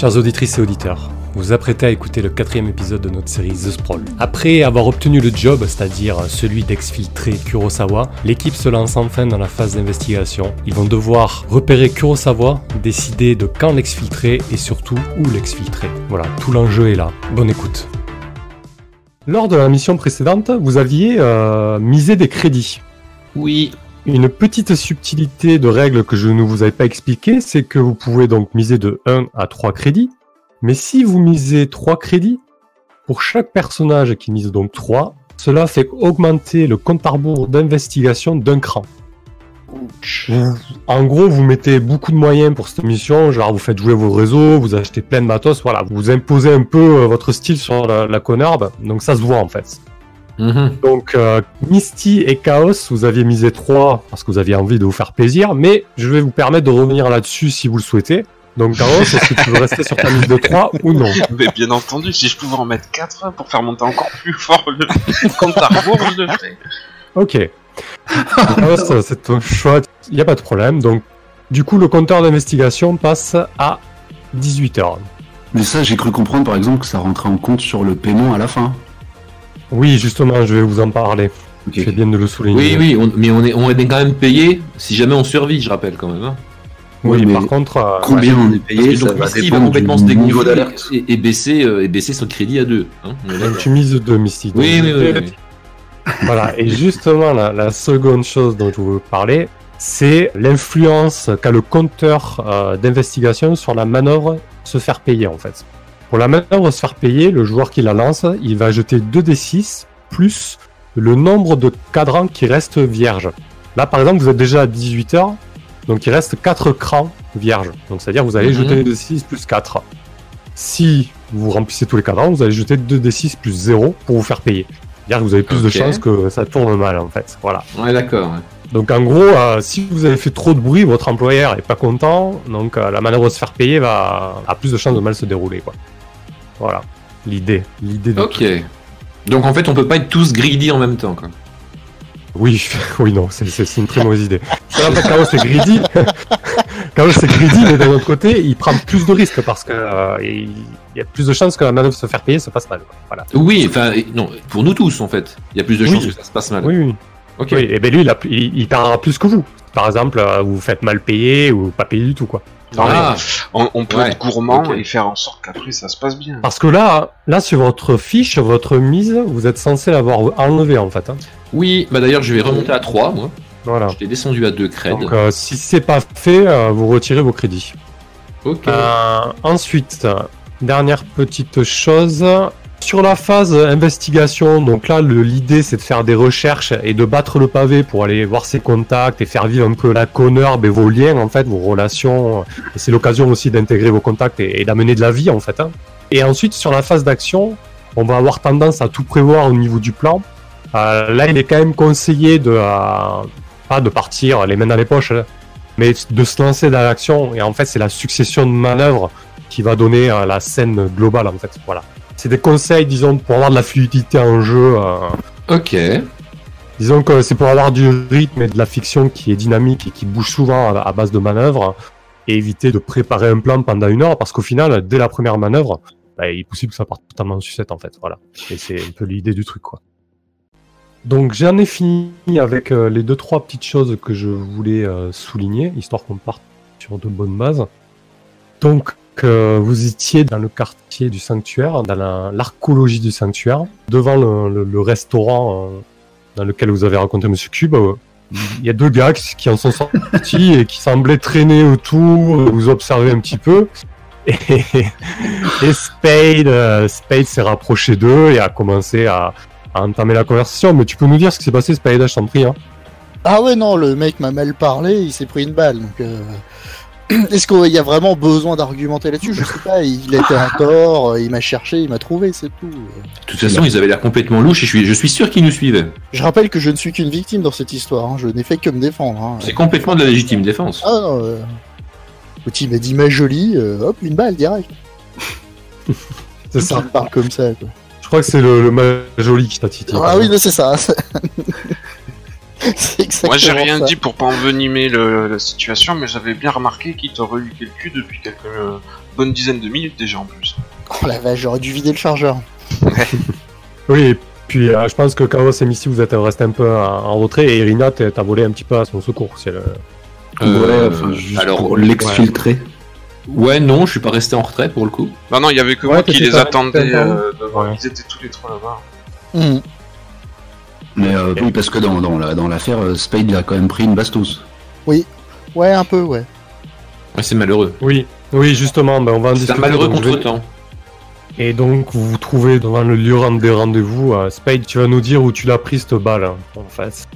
Chers auditrices et auditeurs, vous vous apprêtez à écouter le quatrième épisode de notre série The Sprawl. Après avoir obtenu le job, c'est-à-dire celui d'exfiltrer Kurosawa, l'équipe se lance enfin dans la phase d'investigation. Ils vont devoir repérer Kurosawa, décider de quand l'exfiltrer et surtout où l'exfiltrer. Voilà, tout l'enjeu est là. Bonne écoute. Lors de la mission précédente, vous aviez euh, misé des crédits. Oui. Une petite subtilité de règle que je ne vous avais pas expliqué, c'est que vous pouvez donc miser de 1 à 3 crédits. Mais si vous misez 3 crédits, pour chaque personnage qui mise donc 3, cela fait augmenter le compte à d'investigation d'un cran. En gros, vous mettez beaucoup de moyens pour cette mission, genre vous faites jouer vos réseaux, vous achetez plein de matos, voilà, vous imposez un peu euh, votre style sur la, la conarbe, donc ça se voit en fait. Mhm. Donc euh, Misty et Chaos, vous aviez misé 3 parce que vous aviez envie de vous faire plaisir, mais je vais vous permettre de revenir là-dessus si vous le souhaitez. Donc Chaos, est-ce que tu veux rester sur ta mise de 3 ou non? Mais bien entendu, si je pouvais en mettre 4 pour faire monter encore plus fort le compte à rebours, je le. Ok. Chaos, c'est ton choix, il n'y a pas de problème. Donc du coup, le compteur d'investigation passe à 18h. Mais ça, j'ai cru comprendre par exemple que ça rentrait en compte sur le paiement à la fin. Oui, justement, je vais vous en parler. C'est bien de le souligner. Oui, oui, on- mais on est, on est quand même payé si jamais on survit, je rappelle quand même. hein. Oui, par contre, euh, Combien on est payé ça donc va Misty va complètement se niveau dégonfler d'alerte. et, et baisser, euh, et baisser son crédit à deux. Hein, donc tu mises 2 Misty. Oui, oui, oui, oui. Voilà, et justement, la, la seconde chose dont je veux parler, c'est l'influence qu'a le compteur euh, d'investigation sur la manœuvre se faire payer, en fait. Pour la manœuvre se faire payer, le joueur qui la lance, il va jeter 2d6 plus le nombre de cadrans qui restent vierges. Là, par exemple, vous êtes déjà à 18h, donc il reste 4 crans vierges. Donc, c'est-à-dire vous allez Mhm. jeter 2d6 plus 4. Si vous remplissez tous les cadrans, vous allez jeter 2d6 plus 0 pour vous faire payer. C'est-à-dire que vous avez plus de chances que ça tourne mal, en fait. Voilà. Ouais, d'accord. Donc en gros, euh, si vous avez fait trop de bruit, votre employeur est pas content, donc euh, la manœuvre de se faire payer va a plus de chances de mal se dérouler, quoi. Voilà, l'idée, l'idée. De... Ok. Donc en fait, on peut pas être tous greedy en même temps. Quoi. Oui, oui, non, c'est une très mauvaise idée. Là, Chaos c'est greedy. Chaos c'est greedy, mais d'un autre côté, il prend plus de risques parce que euh, il y a plus de chances que la manœuvre se faire payer se passe mal. quoi. Voilà. Oui, enfin, non, pour nous tous en fait. Il y a plus de Oui. chances que ça se passe mal. Oui, oui. Ok. Oui, et ben lui, il, a, il, il perdra plus que vous. Par exemple, euh, vous vous faites mal payer ou pas payer du tout, quoi. Ah, On, on peut Ouais, être gourmand et faire en sorte qu'après ça se passe bien. Parce que là, là sur votre fiche, votre mise, vous êtes censé l'avoir enlevée en fait. hein. oui, bah d'ailleurs, je vais remonter à 3, moi. Voilà. Je l'ai descendu à 2 creds. Donc euh, si c'est pas fait, euh, vous retirez vos crédits. ok. Euh, ensuite, dernière petite chose. Sur la phase investigation, donc là l'idée c'est de faire des recherches et de battre le pavé pour aller voir ses contacts et faire vivre un peu la connerbe et vos liens en fait, vos relations. C'est l'occasion aussi d'intégrer vos contacts et, et d'amener de la vie en fait. hein. Et ensuite sur la phase d'action, on va avoir tendance à tout prévoir au niveau du plan. Euh, là il est quand même conseillé de euh, pas de partir les mains dans les poches, hein, mais de se lancer dans l'action. Et en fait c'est la succession de manœuvres qui va donner euh, la scène globale en fait. Voilà. C'est des conseils, disons, pour avoir de la fluidité en jeu. euh, Ok. disons que c'est pour avoir du rythme et de la fiction qui est dynamique et qui bouge souvent à, à base de manœuvres et éviter de préparer un plan pendant une heure parce qu'au final, dès la première manœuvre, bah, il est possible que ça parte totalement en sucette en fait. Voilà. Et c'est un peu l'idée du truc quoi. Donc j'en ai fini avec euh, les deux trois petites choses que je voulais euh, souligner, histoire qu'on parte sur de bonnes bases. Donc vous étiez dans le quartier du sanctuaire, dans la- l'archéologie du sanctuaire, devant le, restaurant euh, dans lequel vous avez rencontré Monsieur Cube. euh, Il y a deux gars qui, en sont sortis et qui semblaient traîner autour, euh, vous observer un petit peu. Et, Spade, Spade s'est rapproché d'eux et a commencé à, entamer la conversation. Mais tu peux nous dire ce qui s'est passé, Spade, je t'en prie. Hein. Ah ouais, non, le mec m'a mal parlé, il s'est pris une balle. Donc, est-ce qu'il y a vraiment besoin d'argumenter là-dessus? Je sais pas. Il était en tort, euh, il m'a cherché, il m'a trouvé, c'est tout. De toute façon, ils avaient l'air complètement louches et je suis, je suis sûr qu'ils nous suivaient. Je rappelle que je ne suis qu'une victime dans cette histoire. hein, Je n'ai fait que me défendre. hein. C'est complètement de la légitime défense. Ah non. Euh... Petit m'a dit ma jolie, euh, hop, une balle direct. C'est ça. Parle comme ça. Quoi. Je crois que c'est le, le joli qui t'a titillé. Ah oui, non, c'est ça. Moi j'ai rien ça. dit pour pas envenimer le- la situation, mais j'avais bien remarqué qu'il t'aurait eu cul depuis quelques euh, bonnes dizaines de minutes déjà en plus. Oh la vache, j'aurais dû vider le chargeur. Oui, et puis euh, je pense que Chaos et Misty, vous êtes restés un peu en, en retrait et Irina, t'es- t'as volé un petit peu à son secours. C'est le... Euh, ouais, enfin, juste alors, l'exfiltrer. Ouais, non, je suis pas resté en retrait pour le coup. Non, non, il y avait que Ouais, moi qui les attendais euh, devant. Ouais. Ils étaient tous les trois là-bas. Hmm. Mais euh, oui, parce que dans, dans la- dans l'affaire, euh, Spade a quand même pris une bastos. Ouais, un peu, ouais. Ouais, c'est malheureux. Oui, oui, justement, ben, on va en C'est un discuter. malheureux je vais- contretemps. Et donc, vous vous trouvez devant le lieu des rendez-vous. euh, Spade, tu vas nous dire où tu l'as pris cette balle, hein, en face.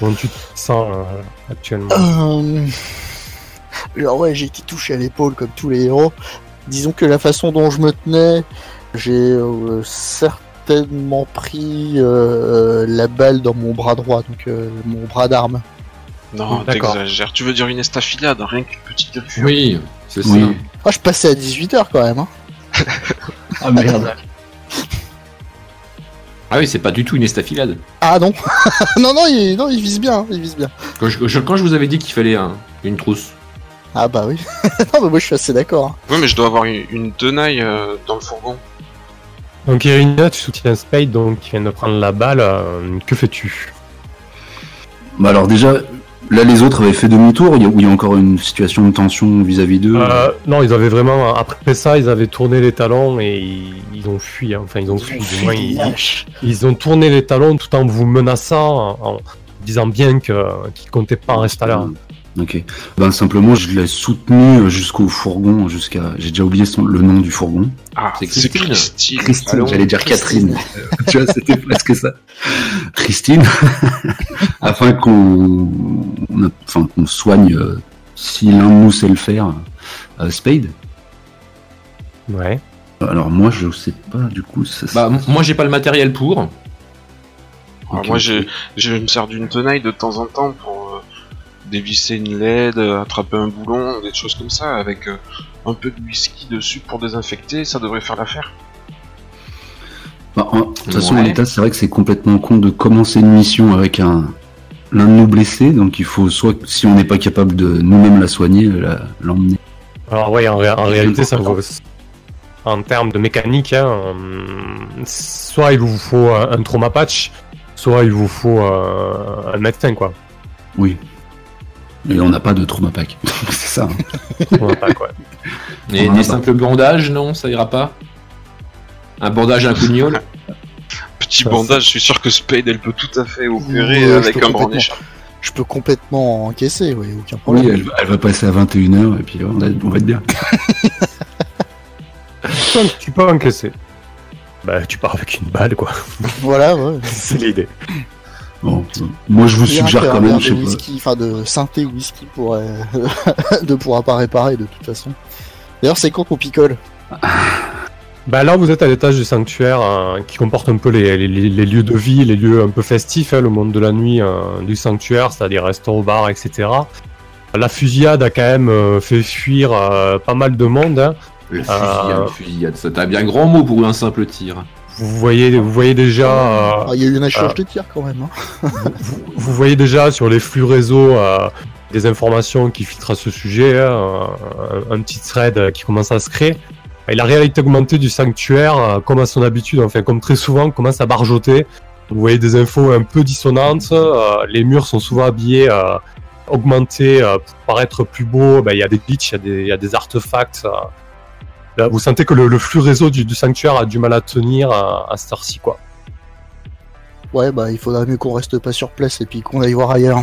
Comment tu te sens euh, actuellement? Euh... Alors ouais, j'ai été touché à l'épaule comme tous les héros. Disons que la façon dont je me tenais, j'ai euh, certainement pris euh, la balle dans mon bras droit, donc euh, mon bras d'arme. Non, D'accord. t'exagères. Tu veux dire une estafilade, rien qu'une petite griffure. Oui, c'est ça. Oui. Ah, je passais à 18h quand même. Hein. Ah merde. Ah oui, c'est pas du tout une estafilade. Ah non Non, non, il, non, il vise bien, hein, il vise bien. Quand je, je- quand je vous avais dit qu'il fallait un- une trousse. Ah bah oui. non, mais moi je suis assez d'accord. hein. Oui, mais je dois avoir une, une tenaille euh, dans le fourgon. Donc, Irina, tu soutiens Spade, donc qui vient de prendre la balle. euh, que fais-tu? Bah alors déjà, là les autres avaient fait demi-tour, il y a- où il y a encore une situation de tension vis-à-vis d'eux. Euh, Non, ils avaient vraiment. Après ça, ils avaient tourné les talons et ils, ils ont fui. hein. Enfin, ils ont fui. Du moins, ils, ont tourné les talons tout en vous menaçant, en, en disant bien que qu'ils comptaient pas en rester là. Ok. Ben simplement, je l'ai soutenu euh, jusqu'au fourgon, jusqu'à. J'ai déjà oublié son... le nom du fourgon. Ah, C'est Christine. Christine. J'allais dire Christine. Catherine. tu vois, c'était presque ça. Christine, afin qu'on, enfin qu'on soigne, euh, si l'un de nous sait le faire, euh, Spade. Ouais. Alors moi, je sais pas. Du coup, ça. Bah, moi j'ai pas le matériel pour. Ok, moi, j'ai, je me sers d'une tenaille de temps en temps pour dévisser une LED, attraper un boulon, des choses comme ça, avec euh, un peu de whisky dessus pour désinfecter, ça devrait faire l'affaire. Bah, en- de toute façon, l'état, c'est vrai que c'est complètement con de commencer une mission avec un l'un de nous blessé. Donc il faut soit, si on n'est pas capable de nous-mêmes la soigner, l'emmener. Alors ouais, en, ré- en C'est réalité, ça vaut en termes de mécanique, hein, hum, soit il vous faut un, un trauma patch, soit il vous faut euh, un médecin quoi. Oui. Et on n'a pas de trauma pack. c'est ça. hein. Trauma pack, ouais. Et des simples bandages, non, ça ira pas? Un bandage à un coup de gnôle? Petit Ça, bandage, je suis sûr que Spade, elle peut tout à fait opérer avec peux un complètement. branché. Je peux complètement encaisser, oui, aucun Oui, problème. elle, va- elle va passer à 21h et puis on, a- on va être bien. Tu peux- tu peux encaisser. Bah tu pars avec une balle quoi. Voilà, ouais. C'est l'idée. Bon, euh, moi je vous suggère quand même, de je sais pas. whisky, enfin de synthé whisky pourrait de pourra pas réparer de toute façon. D'ailleurs, c'est quand qu'on picole Bah là vous êtes à l'étage du sanctuaire hein, qui comporte un peu les, les- les lieux de vie, les lieux un peu festifs, hein, le monde de la nuit euh, du sanctuaire, c'est-à-dire restaurants, bars, etc. La fusillade a quand même euh, fait fuir euh, pas mal de monde. hein. Le Ah. fusillade, le fusillade, ça t'a bien grand mot pour un simple tir. Vous voyez, vous voyez déjà, euh, Ah, Il y a eu une échange Ah. de tir quand même. hein. vous, vous voyez déjà sur les flux réseau euh, des informations qui filtrent à ce sujet, hein, un, un petit thread qui commence à se créer. Et la réalité augmentée du sanctuaire, euh, comme à son habitude, enfin comme très souvent, commence à barjoter. Vous voyez des infos un peu dissonantes. euh, les murs sont souvent habillés, euh, augmentés euh, pour paraître plus beaux. Ben, Il y a des glitches, il y y, a des artefacts. Euh. Là, vous sentez que le, le flux réseau du, du sanctuaire a du mal à tenir à, à cette heure-ci, quoi. Ouais, bah il faudrait mieux qu'on reste pas sur place et puis qu'on aille voir ailleurs.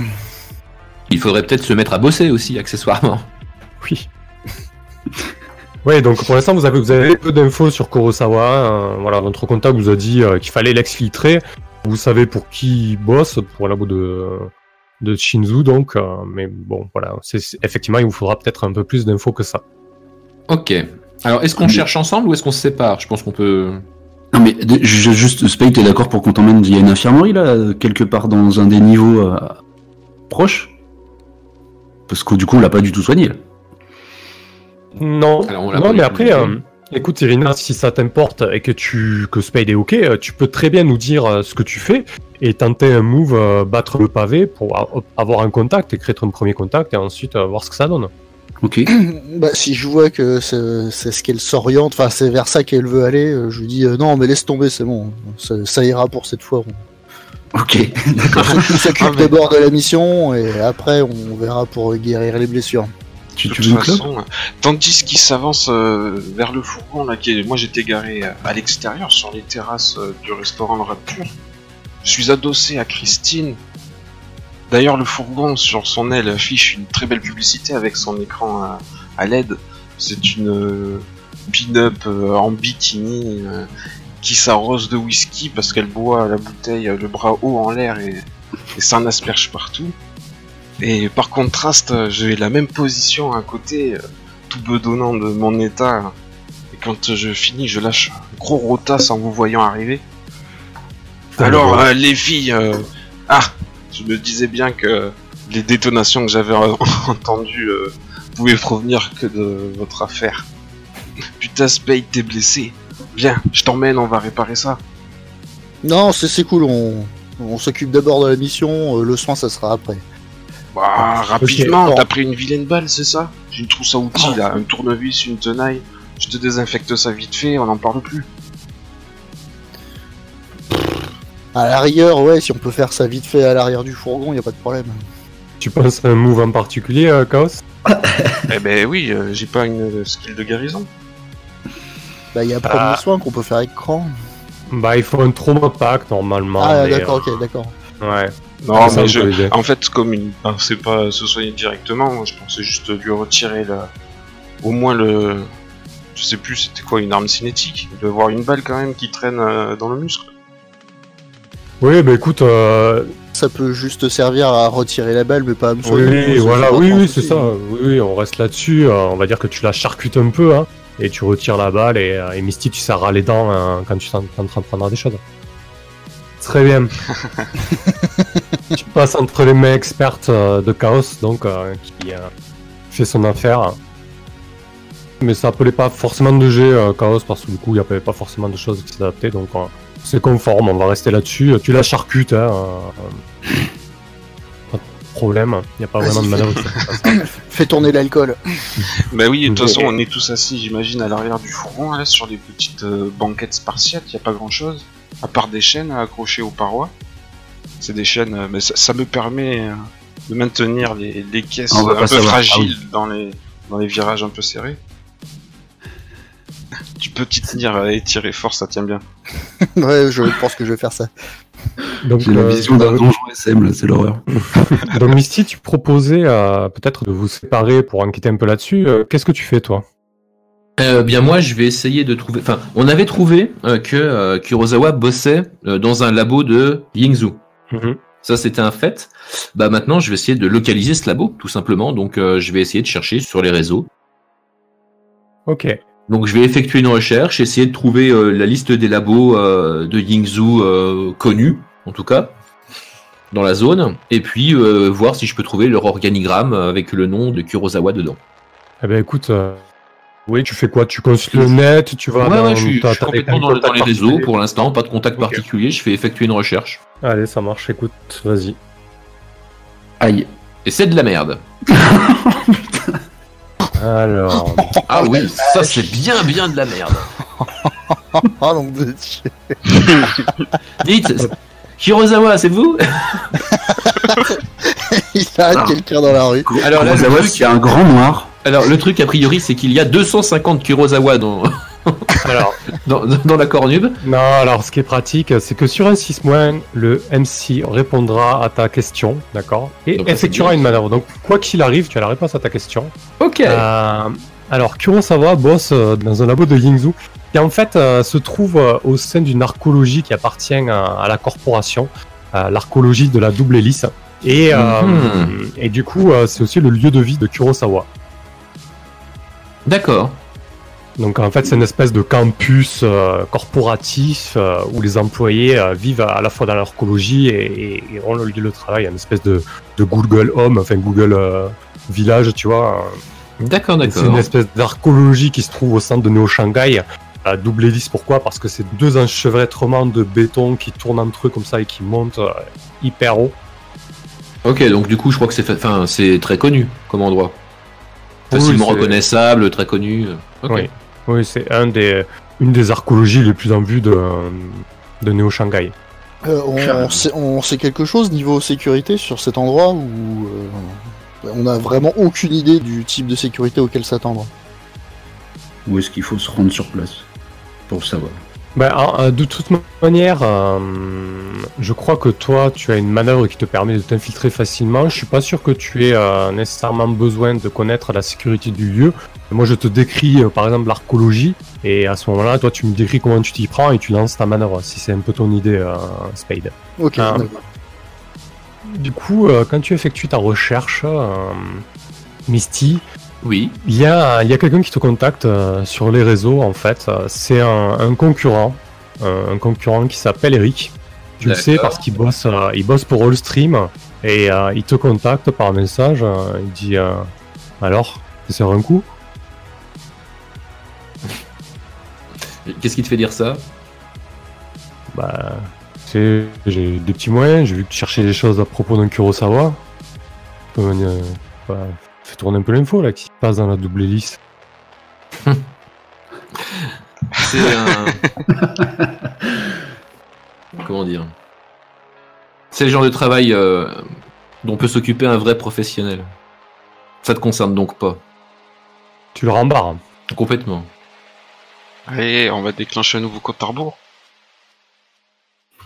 Il faudrait peut-être se mettre à bosser aussi, accessoirement. Oui. Oui, donc pour l'instant, vous avez, vous avez peu d'infos sur Kurosawa. hein. voilà, notre contact vous a dit euh, qu'il fallait l'exfiltrer. Vous savez pour qui il bosse, pour la bout de, de Shinzu, donc. euh, mais bon, voilà. c'est c'est- effectivement, il vous faudra peut-être un peu plus d'infos que ça. Ok. Alors, est-ce qu'on cherche ensemble ou est-ce qu'on se sépare? Je pense qu'on peut. Non mais je- juste, Spade, t'es d'accord pour qu'on t'emmène Il y a une infirmerie là, quelque part dans un des niveaux euh, proches? Parce que du coup, on l'a pas du tout soigné. Là. Non, Alors, on l'a non mais après, euh. Écoute, Irina, si ça t'importe et que tu que Spade est ok, euh, tu peux très bien nous dire euh, ce que tu fais et tenter un move, euh, battre le pavé pour a- avoir un contact et créer ton premier contact et ensuite euh, voir ce que ça donne. Ok. Bah, si je vois que c'est ce qu'elle s'oriente, enfin c'est vers ça qu'elle veut aller, euh, je lui dis euh, non mais laisse tomber, c'est bon, ça, ça ira pour cette fois. Ok. On s'occupe- on s'occupe Ah, mais- d'abord de la mission et après on verra pour guérir les blessures. Tu, De tu toute façon, tandis qu'il s'avance euh, vers le fourgon, là, qui est- moi j'étais garé à, l'extérieur sur les terrasses euh, du restaurant Le Radbourg. Je suis adossé à Christine. D'ailleurs, le fourgon sur son aile affiche une très belle publicité avec son écran à, à LED. C'est une euh, pin-up euh, en bikini euh, qui s'arrose de whisky parce qu'elle boit la bouteille le bras haut en l'air et, et ça en asperge partout. Et par contraste, j'ai la même position à côté, tout bedonnant de mon état. Et quand je finis, je lâche un gros rotas en vous voyant arriver. Alors, euh, les filles, euh, ah, je me disais bien que les détonations que j'avais entendues euh, pouvaient provenir que de votre affaire. Putain, Spade, t'es blessé. Viens, je t'emmène, on va réparer ça. Non, c'est cool, on, on s'occupe d'abord de la mission, euh, le soin ça sera après. Bah, rapidement, t'as pris une vilaine balle, c'est ça? J'ai une trousse à outils là, un tournevis, une tenaille. Je te désinfecte ça vite fait, on n'en parle plus. À la rigueur, ouais, si on peut faire ça vite fait à l'arrière du fourgon, y a pas de problème. Tu penses à un move en particulier, euh, Chaos eh ben oui, euh, j'ai pas une euh, skill de guérison. Bah y a Ah. premier soin qu'on peut faire avec cran. Bah, il faut un trauma pack normalement. Ah mais, d'accord, ok, d'accord. euh, Ouais. Non, Ça, mais on je... peut l'aider. en fait, comme il ne pensait pas se soigner directement, moi, je pensais juste lui retirer la... au moins le. Je sais plus, c'était quoi, une arme cinétique? Il doit y avoir une balle quand même qui traîne euh, dans le muscle. Oui, bah écoute, euh, Ça peut juste servir à retirer la balle, mais pas à me oui, voilà, oui, oui, c'est ça. Oui, oui, on reste là-dessus. euh, on va dire que tu la charcutes un peu, hein, et tu retires la balle, et, euh, et Misty, tu serras les dents hein, quand tu es en en train de prendre des choses. Très bien. tu passes entre les mains expertes euh, de Chaos, donc, euh, qui euh, fait son affaire. Mais ça appelait pas forcément de G euh, Chaos, parce que du coup, il n'y avait pas forcément de choses qui s'adaptaient, donc euh, c'est conforme, on va rester là-dessus. Tu la charcutes, hein. pas de problème, il n'y a pas vraiment de manœuvre. Fais tourner l'alcool. Bah oui, de toute façon, on est tous assis, j'imagine, à l'arrière du fourgon, là, sur des petites euh, banquettes spartiates, y a pas grand chose, à part des chaînes à accrocher aux parois. C'est des chaînes, euh, mais ça, ça me permet euh, de maintenir les, les caisses un peu savoir. fragiles dans, les, dans les virages un peu serrés. Tu peux t'y tenir euh, et tirer fort, ça tient bien. ouais, je pense que je vais faire ça. Donc, J'ai la euh, vision d'un donjon SM, là, c'est l'horreur. donc Misty, tu proposais euh, peut-être de vous séparer pour enquêter un peu là-dessus. Euh, Qu'est-ce que tu fais, toi? Euh, bien moi, je vais essayer de trouver. Enfin, on avait trouvé euh, que euh, Kurosawa bossait euh, dans un labo de Yingzhou. Ça, c'était un fait. Bah maintenant, je vais essayer de localiser ce labo, tout simplement. Donc, euh, je vais essayer de chercher sur les réseaux. Ok. Donc, je vais effectuer une recherche, essayer de trouver euh, la liste des labos euh, de Yingzhou euh, connus, en tout cas, dans la zone, et puis euh, voir si je peux trouver leur organigramme avec le nom de Kurosawa dedans. Eh ben écoute, euh, oui, tu fais quoi? Tu consultes le net, tu vas ouais, dans, ouais, je suis, suis complètement dans, le- dans les réseaux pour l'instant, pas de contact particulier, je fais effectuer une recherche. Allez, ça marche. Écoute, vas-y. Aïe. Et c'est de la merde. Alors, Ah oui, ça c'est bien bien de la merde. Ah donc de- Dites, Kurosawa, c'est vous il arrête Ah. quelqu'un dans la rue. Alors Kurosawa, truc- c'est un grand noir. Alors le truc a priori c'est qu'il y a 250 Kurosawa dans, alors, dans, dans la cornube. non, alors ce qui est pratique, c'est que sur un 6 le MC répondra à ta question, d'accord? Et Donc effectuera une manœuvre. Donc, quoi qu'il arrive, tu as la réponse à ta question. Ok. Euh, alors, Kurosawa bosse euh, dans un labo de Yingzhou, qui en fait euh, se trouve euh, au sein d'une archéologie qui appartient à, à la corporation, euh, l'archéologie de la double hélice. Et, euh, Mhm. et du coup, euh, c'est aussi le lieu de vie de Kurosawa. D'accord. Donc en fait, c'est une espèce de campus euh, corporatif euh, où les employés euh, vivent à la fois dans l'archéologie et, et, et ont le lieu de travail, une espèce de, de Google Home, enfin Google Village, tu vois. D'accord, d'accord. C'est une espèce d'archéologie qui se trouve au centre de Néo Shanghai. À double hélice, pourquoi? Parce que c'est deux enchevêtrements de béton qui tournent entre eux comme ça et qui montent hyper haut. Ok, donc du coup, je crois que c'est enfin, c'est très connu comme endroit. Facilement reconnaissable, très connu. Oui, oui c'est un des, une des archéologies les plus en vue de, de Néo Shanghai. Euh, on, sait, quelque chose niveau sécurité sur cet endroit où euh, on a vraiment aucune idée du type de sécurité auquel s'attendre? Où est-ce qu'il faut se rendre sur place pour savoir? Bah, euh, de toute manière, euh, je crois que toi, tu as une manœuvre qui te permet de t'infiltrer facilement. Je suis pas sûr que tu aies euh, nécessairement besoin de connaître la sécurité du lieu. Moi, je te décris, par exemple, l'archéologie, et à ce moment-là, toi, tu me décris comment tu t'y prends et tu lances ta manœuvre, si c'est un peu ton idée, Spade. Ok. du coup, quand tu effectues ta recherche, Misty, oui. Il y a, il y a quelqu'un qui te contacte euh, sur les réseaux, en fait. C'est un, concurrent, un, concurrent qui s'appelle Eric. Tu le sais parce qu'il bosse, euh, il bosse pour Allstream et euh, il te contacte par message. il dit Alors, c'est un coup? Qu'est-ce qui te fait dire ça Bah, j'ai des petits moyens. J'ai vu que tu cherchais des choses à propos d'un Kurosawa. Bah, Fais tourner un peu l'info là qui passe dans la double hélice. C'est un. Comment dire? C'est le genre de travail euh, dont peut s'occuper un vrai professionnel. Ça te concerne donc pas. Tu le rembarres. Complètement. Allez, on va déclencher un nouveau compte à rebours.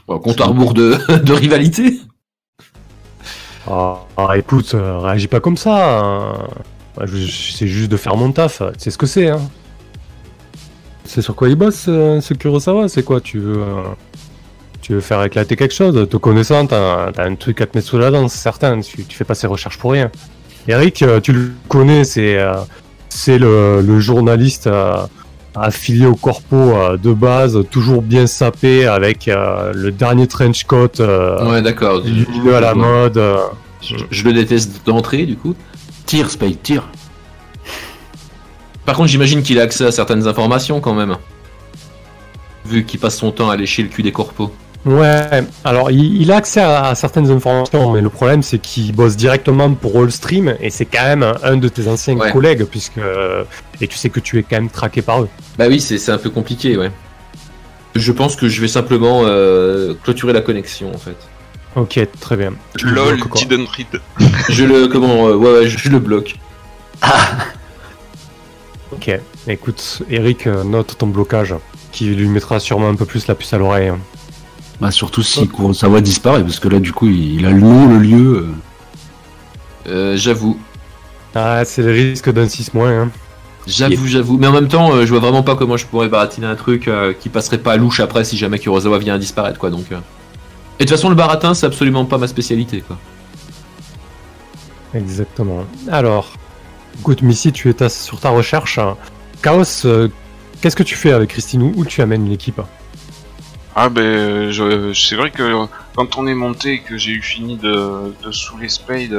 compte à rebours de, de rivalité ah, ah, écoute, euh, réagis pas comme ça. Hein. C'est juste de faire mon taf. C'est ce que c'est. Hein. C'est sur quoi il bosse, euh, ce Kurosawa C'est quoi Tu veux, euh, tu veux faire éclater quelque chose? Te connaissant, t'as un truc à te mettre sous la dent, c'est certain. Tu, fais pas ces recherches pour rien. Eric, tu le connais, c'est c'est le, journaliste affilié au corpo de base, toujours bien sapé avec le dernier trench coat. ouais, d'accord. à la mode. Je, le déteste d'entrée, du coup. Tire, Spade, tire. Par contre, j'imagine qu'il a accès à certaines informations quand même. Vu qu'il passe son temps à lécher le cul des corpos. Ouais, alors il, a accès à, certaines informations, mais le problème c'est qu'il bosse directement pour Allstream et c'est quand même un de tes anciens collègues, puisque. Et tu sais que tu es quand même traqué par eux. Bah oui, c'est un peu compliqué, ouais. Je pense que je vais simplement euh, clôturer la connexion en fait. Ok, très bien. LOL, didn't read. Je le comment euh, ouais, ouais, je, le bloque. Ah. Ok, écoute, Eric euh, note ton blocage, qui lui mettra sûrement un peu plus la puce à l'oreille. Hein. Bah surtout si sa voix disparaît, parce que là du coup il, a le nom, le lieu. Euh. j'avoue. Ah, c'est le risque d'un 6 moins. Hein. J'avoue, j'avoue. Mais en même temps, je vois vraiment pas comment je pourrais baratiner un truc qui passerait pas à louche après si jamais Kurosawa vient à disparaître, quoi. Donc. Et de toute façon, le baratin, c'est absolument pas ma spécialité, quoi. Exactement. Alors, écoute, Missy, tu es sur ta recherche. Chaos, euh, qu'est-ce que tu fais avec Christine? Où tu amènes l'équipe? Ah ben, c'est vrai que quand on est monté et que j'ai eu fini de, de saouler Spade,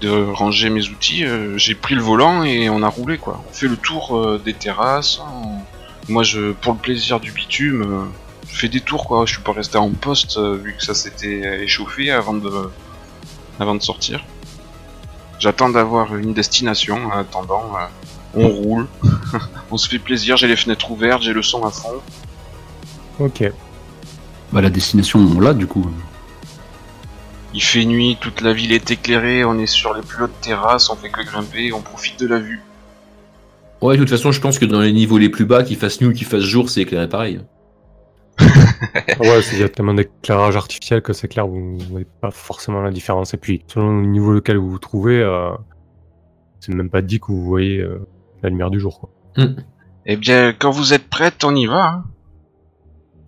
de ranger mes outils, euh, j'ai pris le volant et on a roulé quoi. On fait le tour euh, des terrasses. Moi, je, pour le plaisir du bitume, je fais des tours quoi, je suis pas resté en poste euh, vu que ça s'était échauffé avant de avant de sortir. J'attends d'avoir une destination en attendant. Euh, on roule, on se fait plaisir, j'ai les fenêtres ouvertes, j'ai le son à fond. Ok. Bah la destination on l'a du coup. Il fait nuit, toute la ville est éclairée, on est sur les plus hautes terrasses, on fait que grimper, on profite de la vue. Ouais, de toute façon, je pense que dans les niveaux les plus bas, qu'il fasse nuit ou qu'il fasse jour, c'est éclairé pareil. ouais, il y a tellement d'éclairage artificiel que c'est clair, vous voyez pas forcément la différence. Et puis, selon le niveau lequel vous vous trouvez, euh, c'est même pas dit que vous voyez euh, la lumière du jour. Quoi. Hmm. Eh bien, quand vous êtes prête, on y va. Hein.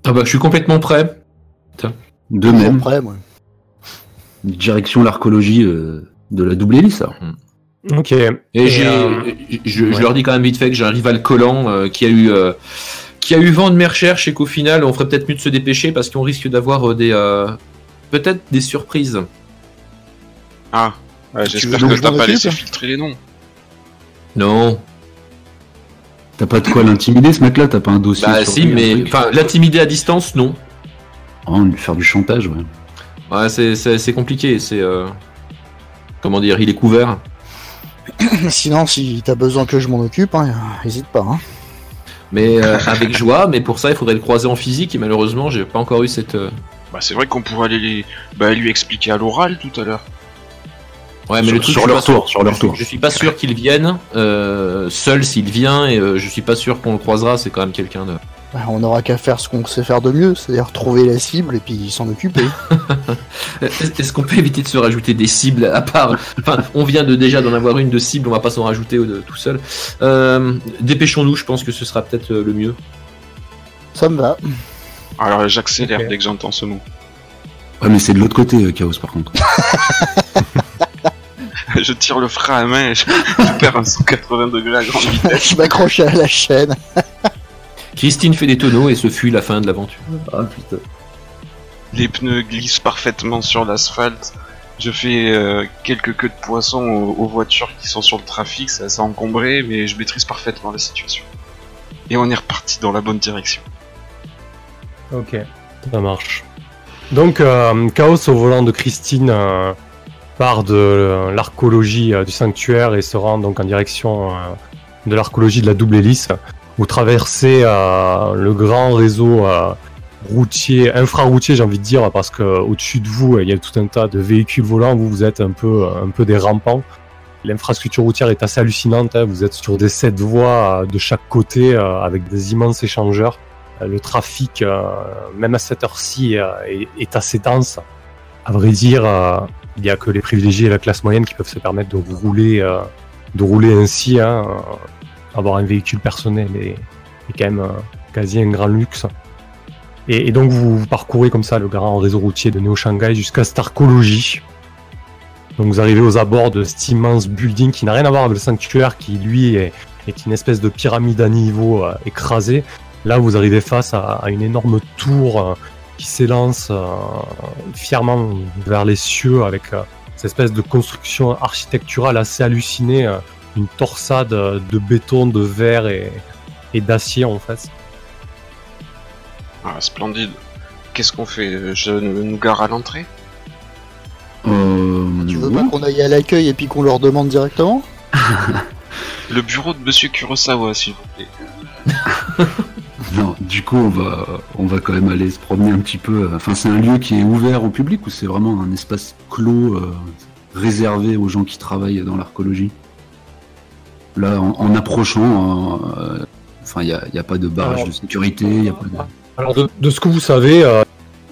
Ah bah, je suis complètement prêt. De même. Prêt, moi. Direction l'archéologie euh, de la double hélice. Hmm. Ok. Et, je, leur dis quand même vite fait que j'ai un rival collant qui a eu qui a eu vent de mes recherches et qu'au final, on ferait peut-être mieux de se dépêcher parce qu'on risque d'avoir euh, des euh, peut-être des surprises. Ah, j'espère que t'as pas laissé filtrer les noms. Non. T'as pas de quoi l'intimider ce mec-là T'as pas un dossier Bah si, mais enfin l'intimider à distance, non. Oh, lui faire du chantage, ouais. Ouais, c'est compliqué. C'est euh, comment dire, il est couvert. Sinon, si t'as besoin que je m'en occupe, hein, hésite pas. Hein. Mais euh, avec joie, mais pour ça, il faudrait le croiser en physique et malheureusement, j'ai pas encore eu cette. euh, Bah, c'est vrai qu'on pourrait aller les... bah, lui expliquer à l'oral tout à l'heure. Ouais, mais Sur- le truc, sur je suis leur pas sûr- tour, sur leur tour. Je suis pas sûr qu'il vienne euh, seul s'il vient et euh, je suis pas sûr qu'on le croisera. C'est quand même quelqu'un de. Bah, on aura qu'à faire ce qu'on sait faire de mieux, c'est-à-dire trouver la cible et puis s'en occuper. Est- Est-ce qu'on peut éviter de se rajouter des cibles à part Enfin, on vient de déjà d'en avoir une de cible, on va pas s'en rajouter tout seul. Euh, Dépêchons-nous, je pense que ce sera peut-être le mieux. Ça me va. Alors j'accélère dès que j'entends ce mot. Ouais, mais c'est de l'autre côté, Chaos, par contre. je tire le frein à main et je, je perds un 180 degrés à grande vitesse. je m'accroche à la chaîne. Christine fait des tonneaux et ce fut la fin de l'aventure. Ah putain. Les pneus glissent parfaitement sur l'asphalte. Je fais euh, quelques queues de poisson aux, aux voitures qui sont sur le trafic, c'est assez encombré, mais je maîtrise parfaitement la situation. Et on est reparti dans la bonne direction. Ok, ça marche. Donc, euh, Chaos au volant de Christine euh, part de euh, l'archéologie euh, du sanctuaire et se rend donc en direction euh, de l'archéologie de la double hélice. Vous traversez le grand réseau routier, infraroutier, j'ai envie de dire, parce que au-dessus de vous, il y a tout un tas de véhicules volants. Vous, vous êtes un peu, un peu des rampants. L'infrastructure routière est assez hallucinante. hein. Vous êtes sur des sept voies de chaque côté avec des immenses échangeurs. Le trafic, même à cette heure-ci, est, assez dense. À vrai dire, il n'y a que les privilégiés et la classe moyenne qui peuvent se permettre de rouler, euh, de rouler ainsi. Hein, euh, avoir un véhicule personnel est, est quand même euh, quasi un grand luxe. Et, donc vous, parcourez comme ça le grand réseau routier de Néo-Shanghai jusqu'à cette archéologie. Donc vous arrivez aux abords de cet immense building qui n'a rien à voir avec le sanctuaire qui lui est, une espèce de pyramide à niveau écrasée. Là, vous arrivez face à, une énorme tour qui s'élance euh, fièrement vers les cieux avec euh, cette espèce de construction architecturale assez hallucinée, euh, une torsade de béton, de verre et, et d'acier en fait. Ah, splendide. Qu'est-ce qu'on fait? Je nous gare à l'entrée? Euh, Tu veux oui. pas qu'on aille à l'accueil et puis qu'on leur demande directement? Le bureau de Monsieur Kurosawa, s'il vous plaît. Non, du coup, on va, on va quand même aller se promener un petit peu. Enfin, c'est un lieu qui est ouvert au public ou c'est vraiment un espace clos euh, réservé aux gens qui travaillent dans l'archéologie? Là, en, en approchant, euh, enfin, il n'y a, il y a pas de barrage Alors- de sécurité, il y a pas de... Alors de, de ce que vous savez, euh,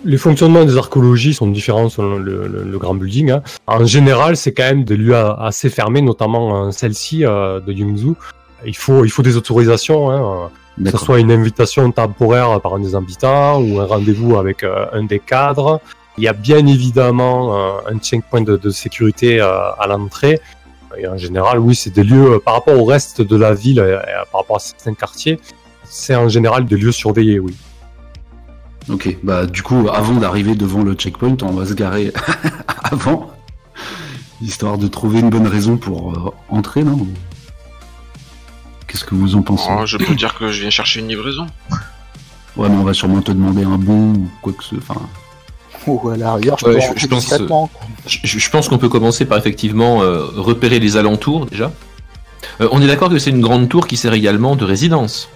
les fonctionnements des archéologies sont différents selon le, le- le grand building. hein. En général, c'est quand même des lieux assez fermés, notamment euh, celle-ci euh, de Yungzhou. Il faut, il faut des autorisations, hein, que ce soit une invitation temporaire par un des habitants ou un rendez-vous avec euh, un des cadres. Il y a bien évidemment euh, un checkpoint de, de sécurité euh, à l'entrée. Et en général, oui, c'est des lieux par rapport au reste de la ville, et par rapport à certains quartiers, c'est en général des lieux surveillés, oui. Ok, bah du coup, avant d'arriver devant le checkpoint, on va se garer avant, histoire de trouver une bonne raison pour euh, entrer, non? Qu'est-ce que vous en pensez Oh, je peux dire que je viens chercher une livraison. Ouais, mais on va sûrement te demander un bon ou quoi que ce... Enfin, Ou à l'arrière, je Ouais, peux je- pense, discrètement. Je, je pense qu'on peut commencer par effectivement euh, repérer les alentours déjà. Euh, on est d'accord que c'est une grande tour qui sert également de résidence.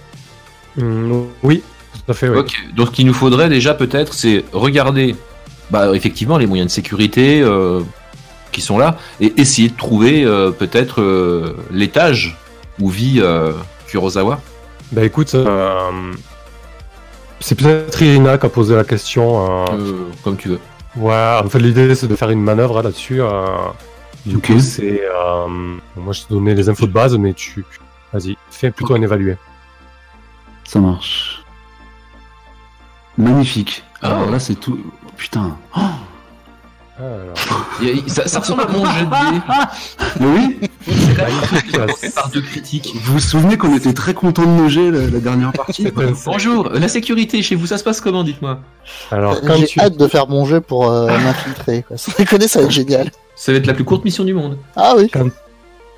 Mm, oui, tout à fait, oui. Ok, donc ce qu'il nous faudrait déjà peut-être, c'est regarder bah, effectivement les moyens de sécurité euh, qui sont là et essayer de trouver euh, peut-être euh, l'étage où vit euh, Kurosawa? Bah écoute, euh, c'est peut-être Irina qui a posé la question. euh, Euh, comme tu veux. Ouais, en fait l'idée c'est de faire une manœuvre là-dessus. euh, du Ok. coup c'est... euh, moi je te donnais les infos de base, mais tu... Vas-y, fais plutôt un évalué. ça marche. Magnifique. Alors Oh. là, c'est tout... Putain. Oh, Alors, a- ça, ça ressemble à mon jet de dés. mais oui C'est par deux critiques. Vous vous souvenez qu'on était très content de nos jets la, la dernière partie Bonjour, la sécurité chez vous, ça se passe comment, dites-moi alors quand J'ai tu... hâte de faire mon jeu pour euh, m'infiltrer. Sans déconner, ça va être génial. Ça va être la plus courte mission du monde. Ah oui.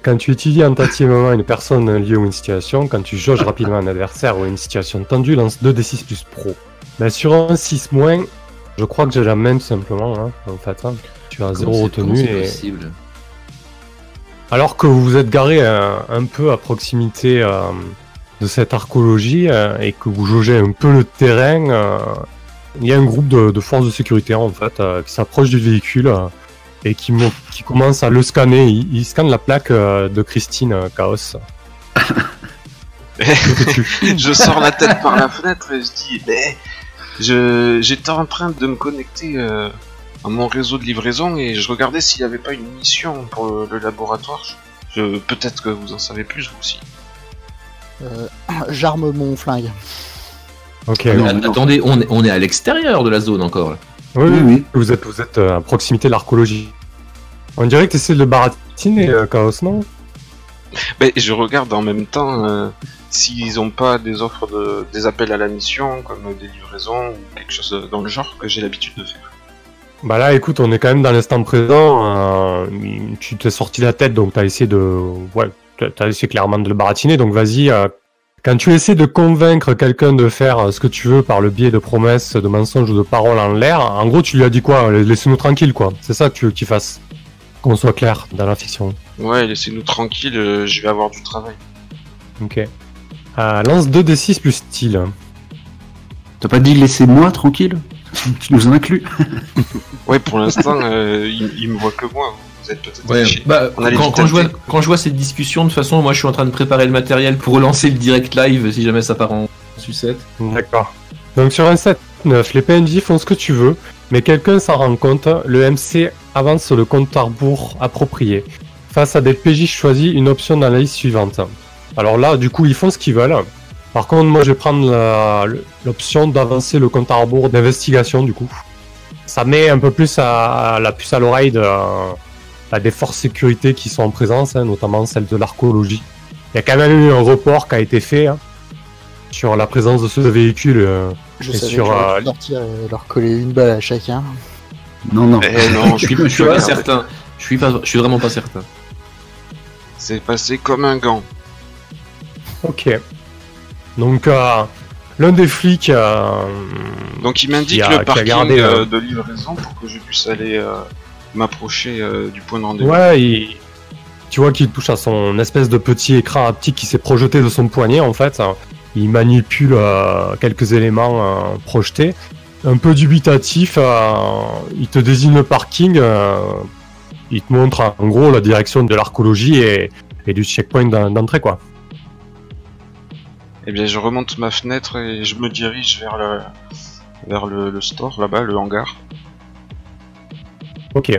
quand tu étudies tentativement une personne, un lieu ou une situation, quand tu jauges rapidement un adversaire ou une situation tendue, lance 2d6 plus pro. Mais sur un 6 moins, je crois que j'ai la tout simplement, hein, en fait. Hein. Tu as 0 retenue et. Alors que vous vous êtes garé un, peu à proximité euh, de cette archéologie euh, et que vous jaugez un peu le terrain, euh, il y a un groupe de, forces de sécurité en fait qui s'approche du véhicule et qui, qui commence à le scanner. Il, il scanne la plaque de Christine Chaos. je sors la tête par la fenêtre et je dis mais j'étais en train de me connecter euh, à mon réseau de livraison et je regardais s'il n'y avait pas une mission pour le, laboratoire. Je, Peut-être que vous en savez plus vous aussi. Euh, J'arme mon flingue. Ok. attendez, on est, on est à l'extérieur de la zone encore. Oui, oui, oui. Vous êtes, vous êtes euh, à proximité de l'archéologie. On dirait que tu essaies de le baratiner, Chaos, non? Ben, Je regarde en même temps s'ils n'ont pas des offres de des appels à la mission, comme des livraisons ou quelque chose dans le genre que j'ai l'habitude de faire. Bah là, écoute, on est quand même dans l'instant présent. Euh, tu t'es sorti la tête, donc t'as essayé de, ouais, t'as essayé clairement de le baratiner. Donc vas-y. Euh, quand tu essaies de convaincre quelqu'un de faire ce que tu veux par le biais de promesses, de mensonges ou de paroles en l'air, en gros, tu lui as dit quoi Laissez-nous tranquille, quoi. C'est ça que tu veux qu'il fasse. Qu'on soit clair dans la fiction. Ouais, laissez-nous tranquille. Euh, je vais avoir du travail. Ok. Euh, lance 2d6 plus style. T'as pas dit laissez-moi tranquille Tu nous en inclus Ouais, pour l'instant, euh, il, me voit que moi. Vous êtes peut-être ouais, bah, quand, je vois, quand, je vois, cette discussion, de toute façon, moi je suis en train de préparer le matériel pour relancer le direct live si jamais ça part en sucette. D'accord. Donc sur un 7-9, les PNJ font ce que tu veux, mais quelqu'un s'en rend compte, le MC avance sur le compte à rebours approprié. Face à des PJ choisis une option dans la liste suivante. Alors là, du coup, ils font ce qu'ils veulent. Par contre, moi, je vais prendre l'option d'avancer le compte à rebours d'investigation, du coup. Ça met un peu plus à, la puce à l'oreille de, des forces sécurité qui sont en présence, hein, notamment celle de l'archéologie. Il y a quand même eu un report qui a été fait hein, sur la présence de ce véhicule. Euh, je et sur, euh, leur coller une balle à chacun. Non, non. Eh non je suis, je suis pas certain. Je suis, pas, je suis vraiment pas certain. C'est passé comme un gant. Ok. Donc, euh, l'un des flics. Euh, Donc, il m'indique le parking euh, de livraison pour que je puisse aller m'approcher du point de rendez-vous. Ouais, tu vois qu'il touche à son espèce de petit écran haptique qui s'est projeté de son poignet en fait. Il manipule quelques éléments projetés. Un peu dubitatif, il te désigne le parking. il te montre en gros la direction de l'archéologie et, et du checkpoint d'entrée quoi. Eh bien, je remonte ma fenêtre et je me dirige vers le, vers le, store là-bas, le hangar. Ok.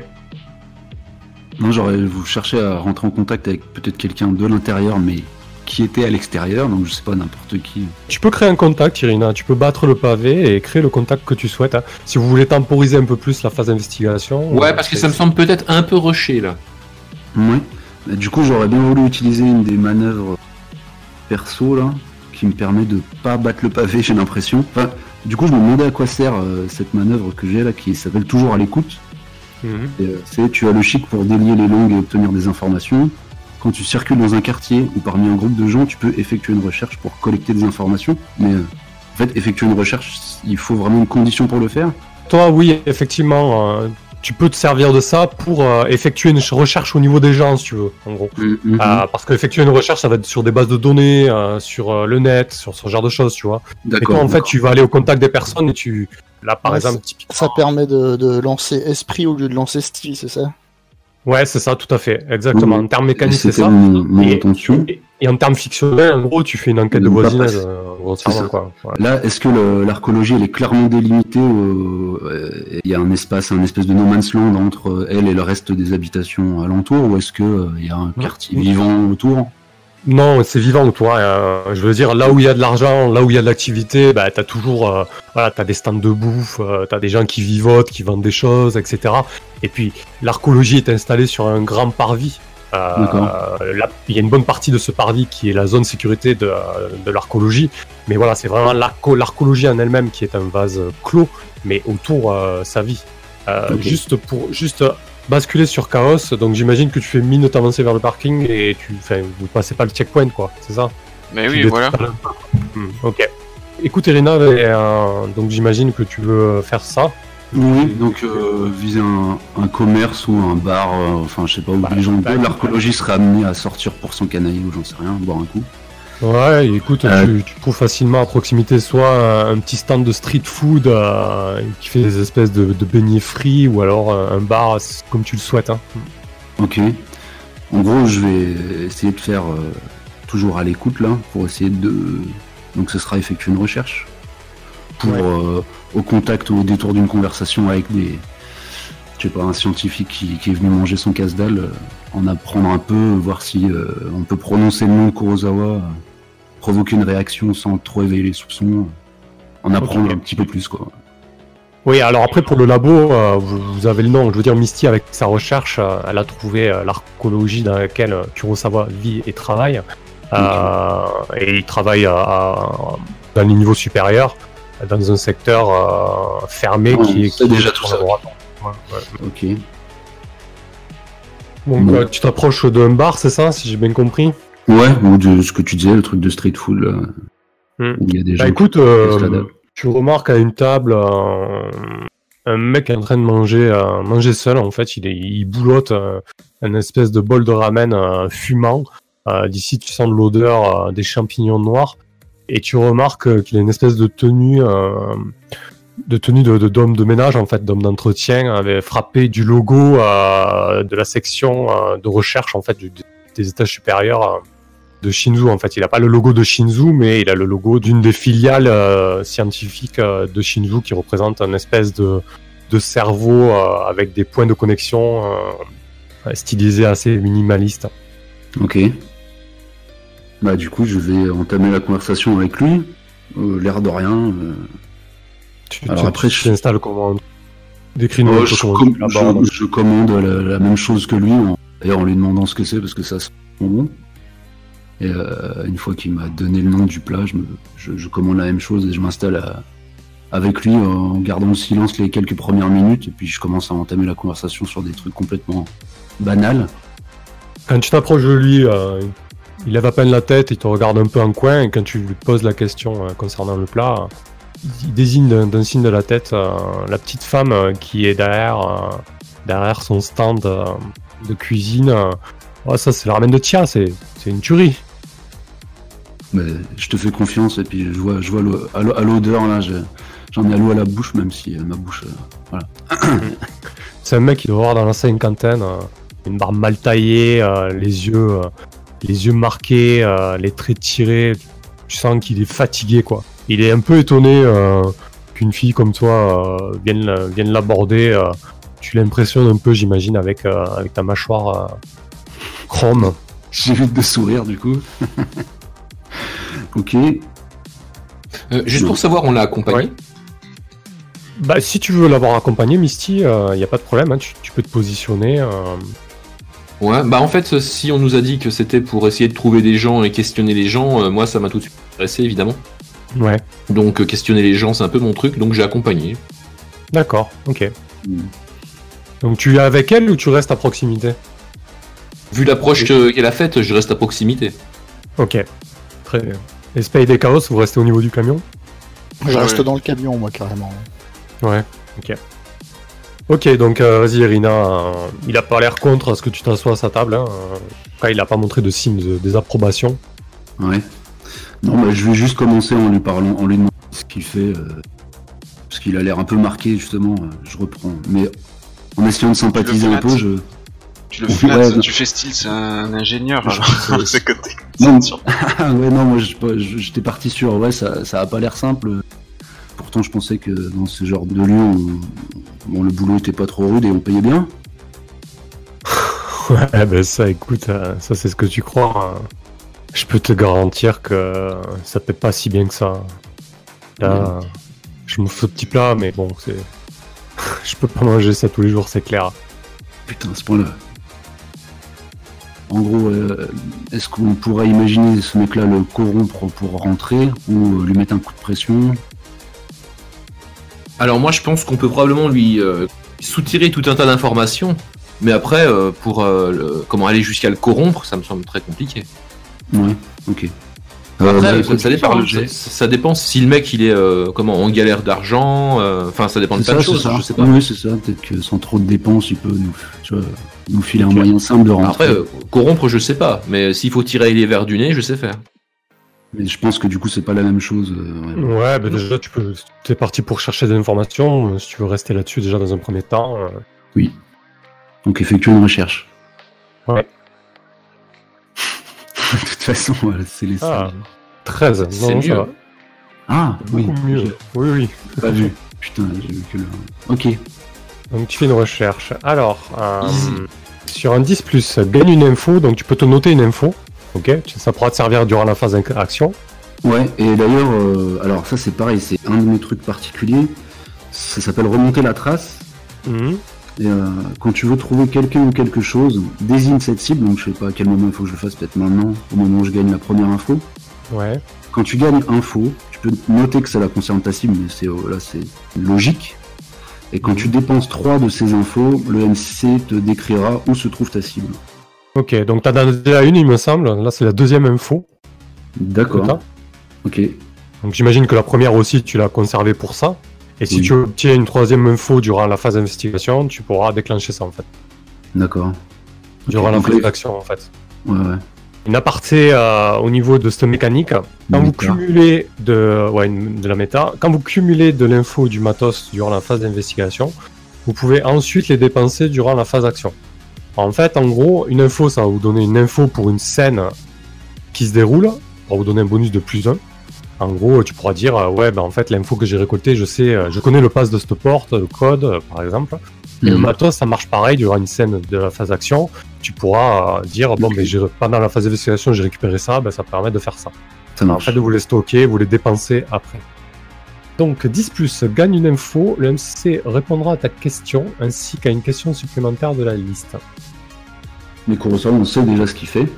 Non, j'aurais vous chercher à rentrer en contact avec peut-être quelqu'un de l'intérieur, mais qui était à l'extérieur, donc je sais pas n'importe qui. Tu peux créer un contact, Irina. Tu peux battre le pavé et créer le contact que tu souhaites. Hein. Si vous voulez temporiser un peu plus la phase d'investigation. Ouais, parce que ça me semble peut-être un peu rushé là. Oui. Du coup, j'aurais bien voulu utiliser une des manœuvres perso là, qui me permet de pas battre le pavé, j'ai l'impression. Enfin, du coup, je me demandais à quoi sert euh, cette manœuvre que j'ai là, qui s'appelle toujours à l'écoute. Mhm. Euh, c'est tu as le chic pour délier les langues et obtenir des informations. Quand tu circules dans un quartier ou parmi un groupe de gens, tu peux effectuer une recherche pour collecter des informations. Mais euh, en fait, effectuer une recherche, il faut vraiment une condition pour le faire. Toi, oui, effectivement tu peux te servir de ça pour euh, effectuer une recherche au niveau des gens, si tu veux, en gros. Mm, mm, euh, mm. parce qu'effectuer une recherche, ça va être sur des bases de données, euh, sur le net, sur ce genre de choses, tu vois. Et toi, en fait, tu vas aller au contact des personnes et tu. Là, par exemple, Ça permet de, lancer esprit au lieu de lancer style, c'est ça? Ouais, c'est ça, tout à fait. Exactement. En termes mécaniques, c'est ça. et, en termes fictionnels, en gros, tu fais une enquête de voisinage. Là, est-ce que l'archéologie, elle est clairement délimitée euh, Il y a un espace, un espèce de no man's land entre elle et le reste des habitations alentours, ou est-ce qu'il euh, il y a un quartier vivant autour? Non, c'est vivant toi. Hein. je veux dire, là où il y a de l'argent, là où il y a de l'activité, bah, t'as toujours, euh, voilà, t'as des stands de bouffe, euh, t'as des gens qui vivotent, qui vendent des choses, etc. Et puis, l'archéologie est installée sur un grand parvis. Euh, il y a une bonne partie de ce parvis qui est la zone sécurité de, de l'archéologie. Mais voilà, c'est vraiment l'archéologie en elle-même qui est un vase clos, mais autour sa vie. Juste pour, juste basculer sur Chaos, donc j'imagine que tu fais mine de t'avancer vers le parking et tu, enfin, vous passez pas le checkpoint, quoi, c'est ça? Mais oui, voilà. Hmm, ok. Écoute, Elena, euh, donc j'imagine que tu veux faire ça. Oui, donc euh, viser un, commerce ou un bar, euh, enfin je sais pas où bah, les gens bah, l'archéologie serait amenée à sortir pour son canaille ou j'en sais rien, boire un coup. Ouais, écoute, euh, tu, trouves facilement à proximité soit un, petit stand de street food qui fait des espèces de, beignets frits ou alors un bar comme tu le souhaites. Hein. Ok. En gros, je vais essayer de faire toujours à l'écoute là pour essayer de. Donc ce sera effectuer une recherche pour au contact ou au détour d'une conversation avec des, je sais pas, un scientifique qui, est venu manger son casse-dalle, euh, en apprendre un peu, voir si euh, on peut prononcer le nom de Kurosawa, euh, provoquer une réaction sans trop éveiller les soupçons, en apprendre un petit peu plus quoi. Oui, alors après pour le labo, vous, avez le nom. Je veux dire, Misty avec sa recherche, elle a trouvé l'archéologie dans laquelle Kurosawa vit et travaille. et il travaille à, dans les niveaux supérieurs dans un secteur euh, fermé qui, est déjà tout ça. Droite. Ok. Donc euh, tu t'approches d'un bar, c'est ça, si j'ai bien compris? Ouais, ou de ce que tu disais, le truc de street food. Hmm. il y a des bah, écoute, euh, tu remarques à une table un mec est en train de manger, manger seul. En fait, il, est, il boulotte un espèce de bol de ramen fumant. D'ici, tu sens l'odeur des champignons noirs et tu remarques qu'il a une espèce de tenue euh, de tenue de, d'homme de, ménage en fait d'homme d'entretien avait frappé du logo euh, de la section euh, de recherche en fait des étages supérieurs de Shinzu en fait. Il a pas le logo de Shinzu mais il a le logo d'une des filiales scientifiques de Shinzu qui représente un espèce de, de cerveau avec des points de connexion stylisés assez minimalistes. Ok bah du coup je vais entamer la conversation avec lui, euh, l'air de rien. Euh. Tu, Alors après je installe comment? Décris-nous oh, je, je, commande la, même chose que lui, d'ailleurs en lui demandant ce que c'est parce que ça sent bon. Et euh, une fois qu'il m'a donné le nom du plat, je, je, commande la même chose et je m'installe avec lui en gardant le silence les quelques premières minutes et puis je commence à entamer la conversation sur des trucs complètement banals. Quand tu t'approches de lui, il lève à peine la tête, il te regarde un peu en coin, et quand tu lui poses la question euh, concernant le plat, il désigne d'un signe de la tête euh, la petite femme euh, qui est derrière, derrière son stand de cuisine. Oh, ça, c'est la ramen de Tia, c'est une tuerie. Mais je te fais confiance, et puis je vois, je vois à l'odeur, là, j'en ai à l'eau à la bouche, même si ma bouche. voilà. c'est un mec qui doit avoir dans la cinquantaine, une barbe mal taillée, les yeux les yeux marqués, euh, les traits tirés. Tu sens qu'il est fatigué, quoi. Il est un peu étonné euh, qu'une fille comme toi euh, vienne, vienne l'aborder. tu l'impressionnes un peu, j'imagine, avec, avec ta mâchoire chrome. J'évite de sourire, du coup. ok. juste pour savoir, on l'a accompagné Bah, si tu veux l'avoir accompagné, Misty, il n'y a pas de problème. Hein. tu, peux te positionner. Ouais, bah en fait, si on nous a dit que c'était pour essayer de trouver des gens et questionner les gens, euh, moi ça m'a tout de suite intéressé évidemment. Ouais. Donc euh, questionner les gens, c'est un peu mon truc, donc j'ai accompagné. D'accord, ok. Hmm. Donc tu es avec elle ou tu restes à proximité? Vu l'approche qu'elle a faite, je reste à proximité. Ok, très bien. Et Spade et Chaos, vous restez au niveau du camion? Je reste dans le camion, moi, carrément. Ouais, ok. Ok, donc euh, vas-y, Irina. Euh, il a pas l'air contre à ce que tu t'assois à sa table. Hein. il a pas montré de signe de désapprobation. Ouais. Non, bah, je vais juste commencer en lui parlant, en lui demandant ce qu'il fait. Euh, parce qu'il a l'air un peu marqué, justement. je reprends. Mais en essayant de sympathiser un peu, je. Tu le flattes, tu fais style, c'est un ingénieur à ses côtés. Non, ouais, non, moi j'étais parti sur, ouais, ça, ça a pas l'air simple. Pourtant, je pensais que dans ce genre de lieu, bon, le boulot était pas trop rude et on payait bien. ouais, ben ça, écoute, euh, ça c'est ce que tu crois. Hein. Je peux te garantir que ça paie pas si bien que ça. Là, je me fais petit plat, mais bon, c'est. je peux pas manger ça tous les jours, c'est clair. Putain, à ce point-là. En gros, euh, est-ce qu'on pourrait imaginer ce mec-là le corrompre pour rentrer ou lui mettre un coup de pression? Alors moi je pense qu'on peut probablement lui euh, soutirer tout un tas d'informations Mais après, pour comment aller jusqu'à le corrompre, ça me semble très compliqué. Ouais, ok. Après, ça, dépend, ça, dépend si le mec il est comment en galère d'argent. Enfin, ça dépend de plein de choses. Je sais pas. Oui, c'est ça. Peut-être que sans trop de dépenses, il peut nous, nous filer un moyen simple de rentrer. Après, corrompre, je sais pas. Mais s'il faut tirer les verres du nez, je sais faire. Mais je pense que du coup, c'est pas la même chose. Euh, ouais, bah déjà, tu peux. es parti pour chercher des informations. Euh, si tu veux rester là-dessus, déjà dans un premier temps. Euh. Oui. Donc, effectuer une recherche. Ouais. de toute façon, c'est les ah, 13. C'est mieux. Ah, oui. mieux. Oui, oui. Pas vu. Putain, j'ai vu que le. Ok. Donc, tu fais une recherche. Alors, sur un 10, gagne une info. Donc, tu peux te noter une info. Ok, ça pourra te servir durant la phase d'action. Ouais, et d'ailleurs, euh, alors ça c'est pareil, c'est un de mes trucs particuliers. Ça s'appelle remonter la trace. Mhm. Et euh, quand tu veux trouver quelqu'un ou quelque chose, désigne cette cible. Donc je sais pas à quel moment il faut que je le fasse, peut-être maintenant, au moment où je gagne la première info. Ouais. Quand tu gagnes info, tu peux noter que ça la concerne ta cible, mais c'est oh, là c'est logique. Et quand tu dépenses 3 de ces infos, le MC te décrira où se trouve ta cible. Ok, donc t'as déjà une, il me semble. Là, c'est la deuxième info. D'accord. Ok. Donc j'imagine que la première aussi, tu l'as conservée pour ça. Et si tu obtiens une troisième info durant la phase d'investigation, tu pourras déclencher ça en fait. D'accord. Durant la phase d'action en fait. Ouais, ouais. Une aparté euh, au niveau de cette mécanique, quand vous cumulez de, ouais, de la méta, quand vous cumulez de l'info du matos durant la phase d'investigation, vous pouvez ensuite les dépenser durant la phase d'action. En fait, en gros, une info, ça va vous donner une info pour une scène qui se déroule, pour vous donner un bonus de plus 1. En gros, tu pourras dire, euh, ouais, ben en fait, l'info que j'ai récoltée, je sais, euh, je connais le pass de cette porte, le code, euh, par exemple. Et le mhm. matos, ça marche pareil durant une scène de la phase d'action. Tu pourras dire, bon, ben, pendant la phase d'investigation, j'ai récupéré ça, ben, ça permet de faire ça. Ça marche. En fait, de vous les stocker, vous les dépenser après. Donc 10 plus, gagne une info, le MC répondra à ta question ainsi qu'à une question supplémentaire de la liste. Mais Kurosawa, on sait déjà ce qu'il fait.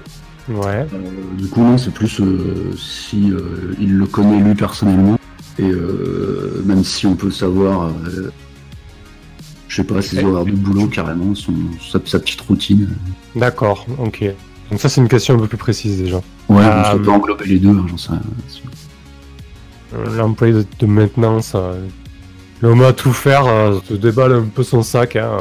Ouais. Euh, du coup, non, c'est plus euh, si euh, il le connaît lui personnellement. Et même si on peut savoir, je sais pas, ses horaires de boulot carrément, son, sa, petite routine. D'accord, ok. Donc ça, c'est une question un peu plus précise déjà. Ouais, on peut englober les deux, hein, j'en sais rien. L'employé de, maintenance, l'homme à tout faire, te déballe un peu son sac. Hein.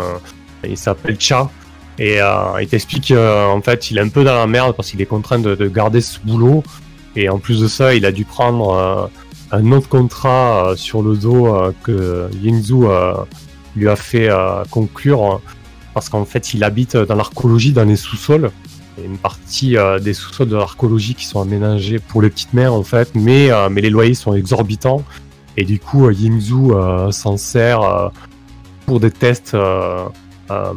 Il s'appelle Cha. Et euh, il t'explique qu'en fait, il est un peu dans la merde parce qu'il est contraint de, garder ce boulot. Et en plus de ça, il a dû prendre euh, un autre contrat euh, sur le dos que Yingzhu lui a fait conclure parce qu'en fait, il habite dans l'archéologie, dans les sous-sols. Une partie des sous-sols de l'archéologie qui sont aménagés pour les petites mers en fait, mais, mais les loyers sont exorbitants. Et du coup, Yingzhu s'en sert pour des tests euh,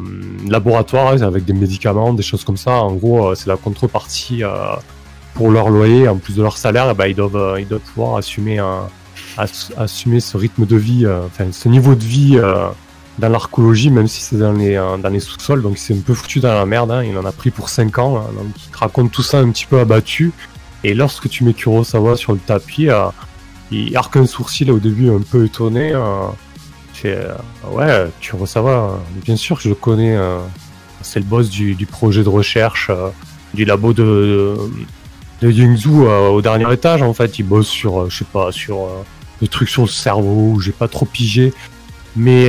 laboratoire avec des médicaments, des choses comme ça. En gros, euh, c'est la contrepartie euh, pour leur loyer, en plus de leur salaire, bah, ils doivent ils doivent pouvoir assumer un, assumer ce rythme de vie, enfin ce niveau de vie dans l'archéologie, même si c'est dans les, dans les sous-sols, donc c'est un peu foutu dans la merde, hein. il en a pris pour 5 ans, hein. donc il te raconte tout ça un petit peu abattu, et lorsque tu mets Kurosawa sur le tapis, il arque un sourcil au début un peu étonné, euh, ouais, tu savoir bien sûr que je le connais. Euh, c'est le boss du, projet de recherche euh, du labo de, de, Yingzhu au dernier étage. En fait, il bosse sur, je sais pas, sur des trucs sur le cerveau. J'ai pas trop pigé. Mais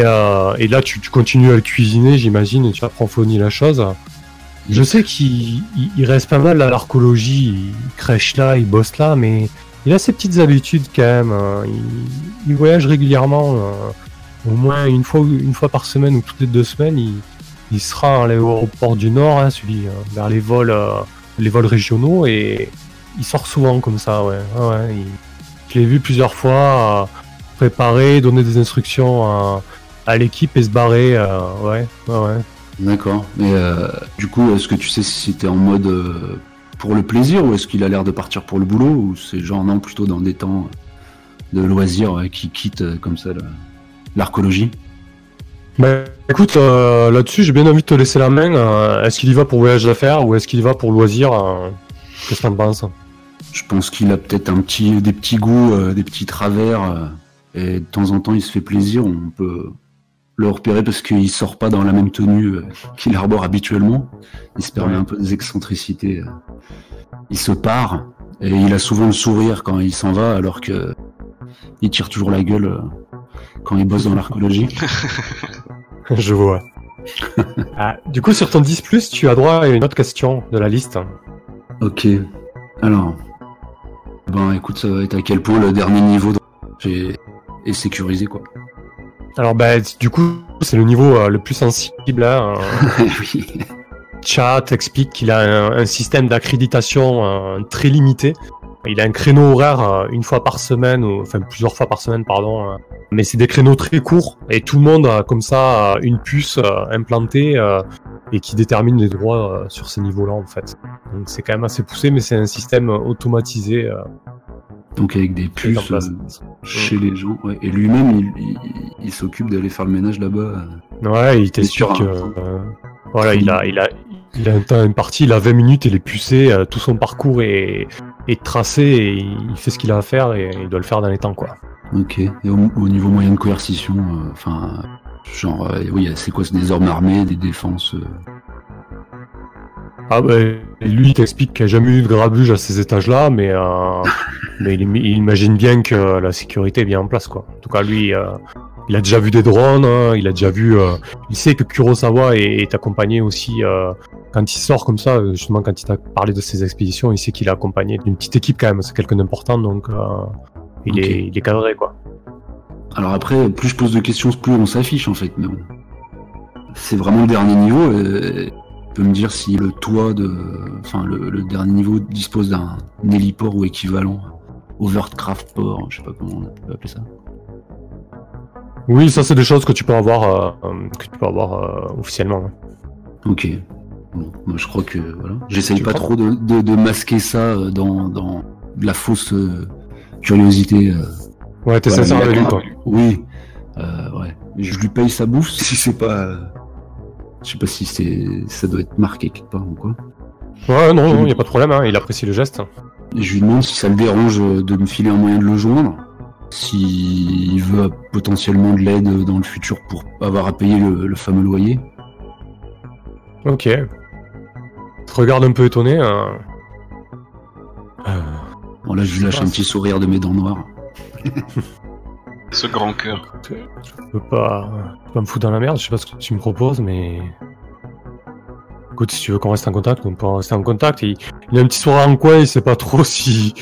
et là, tu, continues à le cuisiner, j'imagine, et tu approfondis la chose. Je sais qu'il reste pas mal à l'archéologie, il crèche là, il bosse là, mais il a ses petites habitudes quand même. Hein. Il, voyage régulièrement au moins une fois, une fois par semaine ou toutes les deux semaines, il, sera à l'aéroport du Nord, hein, celui euh, vers les vols, euh, les vols régionaux, et il sort souvent comme ça. Ouais, ouais je l'ai vu plusieurs fois euh, préparer, donner des instructions à, l'équipe et se barrer. ouais, ouais, D'accord. Mais du coup, est-ce que tu sais si c'était en mode pour le plaisir ou est-ce qu'il a l'air de partir pour le boulot ou c'est genre non plutôt dans des temps de loisirs qui quitte comme ça là l'archéologie bah, écoute, euh, là-dessus, j'ai bien envie de te laisser la main. Euh, est-ce qu'il y va pour voyage d'affaires ou est-ce qu'il y va pour loisir euh, Qu'est-ce que t'en penses? Je pense qu'il a peut-être un petit, des petits goûts, des petits travers, et de temps en temps, il se fait plaisir. On peut le repérer parce qu'il sort pas dans la même tenue euh, qu'il arbore habituellement. Il se permet un peu des excentricités. Il se part et il a souvent le sourire quand il s'en va, alors que il tire toujours la gueule euh, quand il bosse dans l'archéologie. Je vois. Ah, du coup, sur ton 10, tu as droit à une autre question de la liste. Ok. Alors. Ben écoute, ça va être à quel point le dernier niveau est sécurisé, quoi. Alors, bah, du coup, c'est le niveau euh, le plus sensible. Hein, oui. Chat explique qu'il a un, système d'accréditation euh, très limité. Il a un créneau horaire euh, une fois par semaine, ou enfin plusieurs fois par semaine, pardon. mais c'est des créneaux très courts et tout le monde a comme ça une puce implantée et qui détermine les droits sur ces niveaux-là en fait. Donc c'est quand même assez poussé, mais c'est un système automatisé donc avec des puces euh, chez les gens. Et lui-même, il, s'occupe d'aller faire le ménage là-bas. Ouais, il était sûr que... Euh, voilà, il a, il a, il a une partie, il a 20 minutes, il est pucé, euh, tout son parcours est, est tracé et il fait ce qu'il a à faire et il doit le faire dans les temps, quoi. Ok. Et au, niveau moyen de coercition, enfin, genre, oui, c'est quoi, c'est des armes armées, des défenses ah bah, lui, il t'explique qu'il n'y a jamais eu de grabuge à ces étages-là, mais, euh, mais il, imagine bien que la sécurité est bien en place, quoi. En tout cas, lui, euh, il a déjà vu des drones, hein, il a déjà vu... Euh, il sait que Kurosawa est, accompagné aussi... quand il sort comme ça, justement, quand il t'a parlé de ses expéditions, il sait qu'il est accompagné d'une petite équipe quand même, c'est quelqu'un d'important, donc il, est, il est cadré, quoi. Alors après, plus je pose de questions, plus on s'affiche, en fait, mais bon. C'est vraiment le dernier niveau peut me dire si le toit de, enfin le, dernier niveau dispose d'un héliport ou équivalent, overcraft port, je sais pas comment on peut appeler ça. Oui, ça c'est des choses que tu peux avoir, euh, euh, que tu peux avoir euh, officiellement. Hein. Ok. Bon, moi je crois que voilà. J'essaye pas trop de, masquer ça dans, dans la fausse curiosité. ouais, t'es sincère avec lui, toi. Oui. ouais. Je lui paye sa bouffe si c'est pas je sais pas si c'est ça doit être marqué quelque part ou quoi. Ouais, non, il n'y a pas de problème, hein, il apprécie le geste. Je lui demande si ça le dérange de me filer un moyen de le joindre. S'il veut potentiellement de l'aide dans le futur pour avoir à payer le, fameux loyer. Ok. Je regarde un peu étonné. Hein. Bon, là, je lui lâche un petit sourire de mes dents noires. Ce grand cœur. Je peux pas, pas me foutre dans la merde, je sais pas ce que tu me proposes, mais. Écoute, si tu veux qu'on reste en contact, on peut rester en contact. Il, il a un petit soir en coin, il sait pas trop si,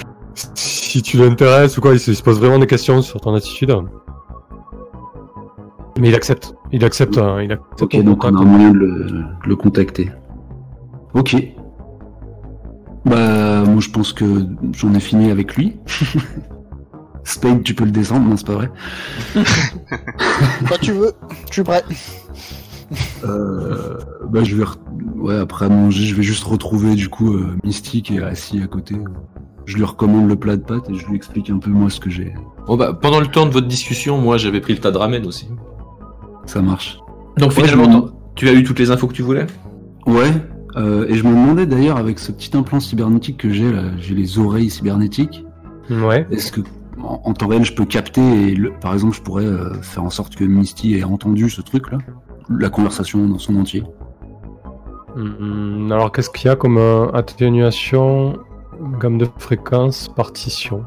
si tu l'intéresses ou quoi, il se, pose vraiment des questions sur ton attitude. Mais il accepte. Il accepte. Euh, il accepte ok, donc on a moyen de le, le, contacter. Ok. Bah, moi je pense que j'en ai fini avec lui. Spade, tu peux le descendre, non, c'est pas vrai. Quand tu veux, je suis prêt. Euh, bah, je vais, ouais, après manger, je vais juste retrouver du coup euh, Mystique et assis à côté. Je lui recommande le plat de pâtes et je lui explique un peu moi ce que j'ai. Bon bah, pendant le temps de votre discussion, moi j'avais pris le tas de ramen aussi. Ça marche. Donc finalement, tu as eu toutes les infos que tu voulais? Ouais. Euh, et je me demandais d'ailleurs avec ce petit implant cybernétique que j'ai là, j'ai les oreilles cybernétiques. Ouais. Est-ce que en, temps réel, je peux capter et, par exemple, je pourrais euh, faire en sorte que Misty ait entendu ce truc-là, la conversation dans son entier. Hmm, alors, qu'est-ce qu'il y a comme euh, atténuation, gamme de fréquence, partition?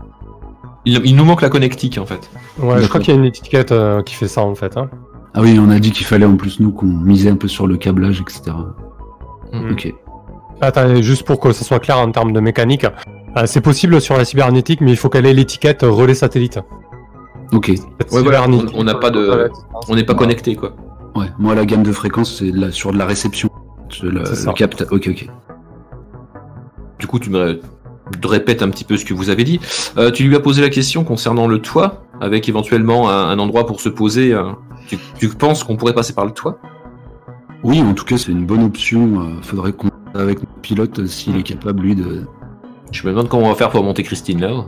Il, nous manque la connectique en fait. Ouais, je crois qu'il y a une étiquette euh, qui fait ça en fait. Hein. Ah oui, on a dit qu'il fallait en plus nous qu'on misait un peu sur le câblage, etc. Hmm. Ok. Attends, juste pour que ça soit clair en termes de mécanique, euh, c'est possible sur la cybernétique, mais il faut qu'elle ait l'étiquette relais satellite. Ok. Ouais, voilà, on n'a pas de, on n'est pas connecté quoi. Ouais, moi la gamme de fréquence c'est sur de la réception. Le, le capte. Ok, ok. Du coup, tu me répètes un petit peu ce que vous avez dit. Euh, tu lui as posé la question concernant le toit, avec éventuellement un, endroit pour se poser. Euh, tu, penses qu'on pourrait passer par le toit? Oui, en tout cas, c'est une bonne option. faudrait qu'on avec le pilote s'il est capable lui de je me demande comment on va faire pour monter Christine là.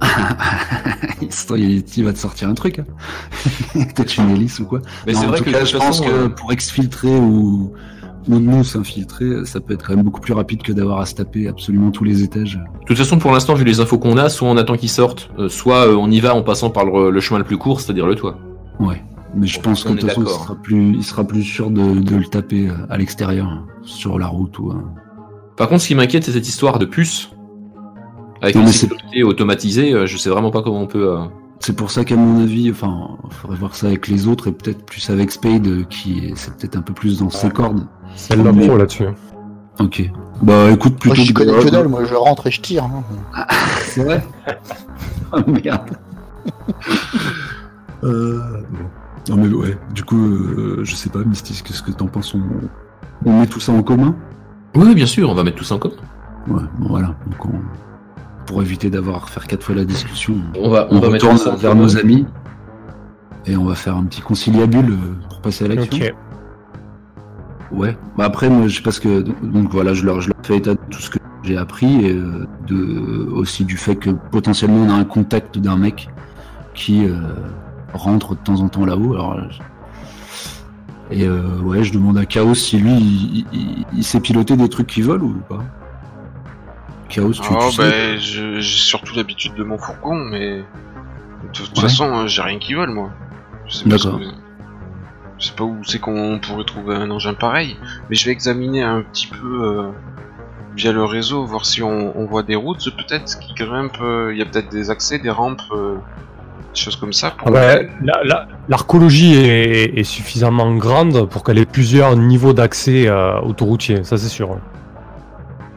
il va te sortir un truc. Hein. Peut-être une hélice ou quoi. Mais c'est vrai que je pense que euh, pour exfiltrer ou, nous s'infiltrer, ça peut être quand même beaucoup plus rapide que d'avoir à se taper absolument tous les étages. De toute façon, pour l'instant, vu les infos qu'on a, soit on attend qu'ils sortent, euh, soit euh, on y va en passant par le, chemin le plus court, c'est-à-dire le toit. Ouais. Mais je pense que de toute façon, il sera, plus, il sera plus sûr de, le taper à l'extérieur, sur la route ou. Par contre, ce qui m'inquiète, c'est cette histoire de puce. Avec une sécurité automatisée, je sais vraiment pas comment on peut. C'est pour ça qu'à mon avis, enfin, il faudrait voir ça avec les autres et peut-être plus avec Spade, qui est, c'est peut-être un peu plus dans ses cordes. C'est le pro là-dessus. Ok. Bah écoute, plutôt. Moi je connais que dalle, moi je rentre et je tire. Hein. c'est vrai Oh merde euh, Non mais ouais, du coup, euh, je sais pas, Mystis, qu'est-ce que t'en penses? On... met tout ça en commun? Oui, bien sûr, on va mettre tout ça en commun. Ouais, bon voilà. Donc Pour éviter d'avoir faire quatre fois la discussion, on va, on, va retourne mettre vers nos amis et on va faire un petit conciliabule euh, pour passer à l'action. Ouais. Bah après, moi, je parce que donc voilà, je leur, je leur fais état de tout ce que j'ai appris et euh, de aussi du fait que potentiellement on a un contact d'un mec qui euh, rentre de temps en temps là-haut. Alors et euh, ouais, je demande à Chaos si lui il, sait piloter des trucs qui volent ou pas. Chaos, tu, oh, bah, J'ai surtout l'habitude de mon fourgon, mais de toute façon, j'ai rien qui vole moi. D'accord. Je sais pas où c'est qu'on pourrait trouver un engin pareil, mais je vais examiner un petit peu euh, via le réseau, voir si on, voit des routes peut-être qui grimpent. Euh, il y a peut-être des accès, des rampes, euh, des choses comme ça. Pour... Ah L'archéologie est, suffisamment grande pour qu'elle ait plusieurs niveaux d'accès autoroutier, ça c'est sûr.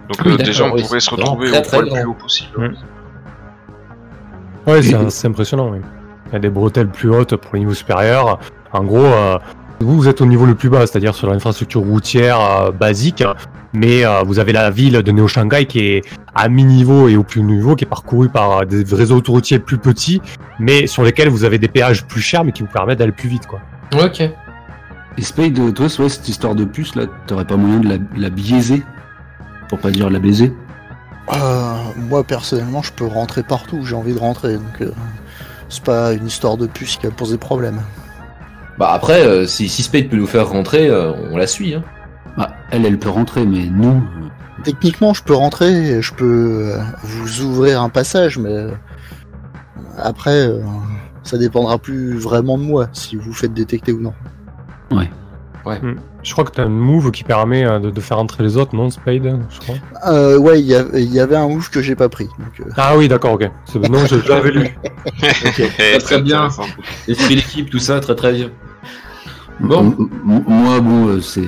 Donc déjà on pourrait se retrouver au point le plus haut possible. Ouais, c'est impressionnant. Il y a des bretelles plus hautes pour le niveau supérieur. En gros, euh, vous, vous êtes au niveau le plus bas, c'est-à-dire sur l'infrastructure routière euh, basique, mais euh, vous avez la ville de Néo-Shanghai qui est à mi-niveau et au plus haut niveau, qui est parcourue par des réseaux autoroutiers plus petits, mais sur lesquels vous avez des péages plus chers, mais qui vous permettent d'aller plus vite, quoi. Ok. Et Spade, toi, ouais, cette histoire de puce, là, t'aurais pas moyen de la, biaiser? Pour pas dire la baiser Moi, personnellement, je peux rentrer partout où j'ai envie de rentrer, donc c'est pas une histoire de puce qui va poser problème. Bah après, euh, si, si Spade peut nous faire rentrer, euh, on la suit. Hein. Bah, elle, elle peut rentrer, mais nous. Euh, Techniquement, je peux rentrer, je peux vous ouvrir un passage, mais après, ça dépendra plus vraiment de moi si vous faites détecter ou non. Ouais. Ouais. Hmm. Je crois que tu as un move qui permet de, faire entrer les autres, non, Spade je crois euh, Ouais, il y, avait un move que j'ai pas pris. Ah oui, d'accord, ok. Non, j'avais lu. très bien. Esprit d'équipe, tout ça, très très bien. Bon. Moi, bon, euh, c'est.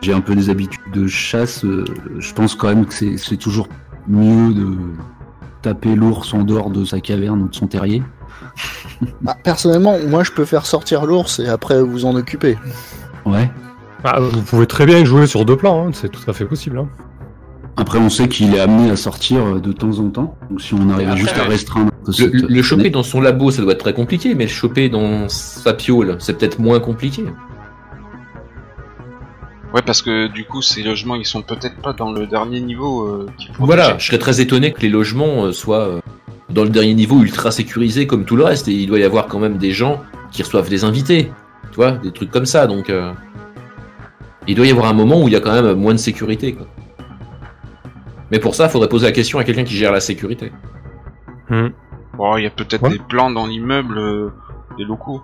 J'ai un peu des habitudes de chasse. Euh, je pense quand même que c'est toujours mieux de taper l'ours en dehors de sa caverne ou de son terrier. Bah, personnellement, moi je peux faire sortir l'ours et après vous en occuper. Ouais. Bah, vous pouvez très bien jouer sur deux plans, hein. c'est tout à fait possible. Hein. Après, on sait qu'il est amené à sortir euh, de temps en temps. Donc, si on arrive juste à restreindre. Le, choper dans son labo, ça doit être très compliqué, mais le choper dans sa piole, c'est peut-être moins compliqué. Ouais, parce que du coup, ces logements, ils sont peut-être pas dans le dernier niveau. Euh, voilà, je serais très étonné que les logements euh, soient dans le dernier niveau ultra sécurisé comme tout le reste. Et il doit y avoir quand même des gens qui reçoivent des invités. Tu vois, des trucs comme ça. Donc, il doit y avoir un moment où il y a quand même moins de sécurité. Quoi. Mais pour ça, il faudrait poser la question à quelqu'un qui gère la sécurité. Hmm. il y a peut-être des plans dans l'immeuble euh, des locaux.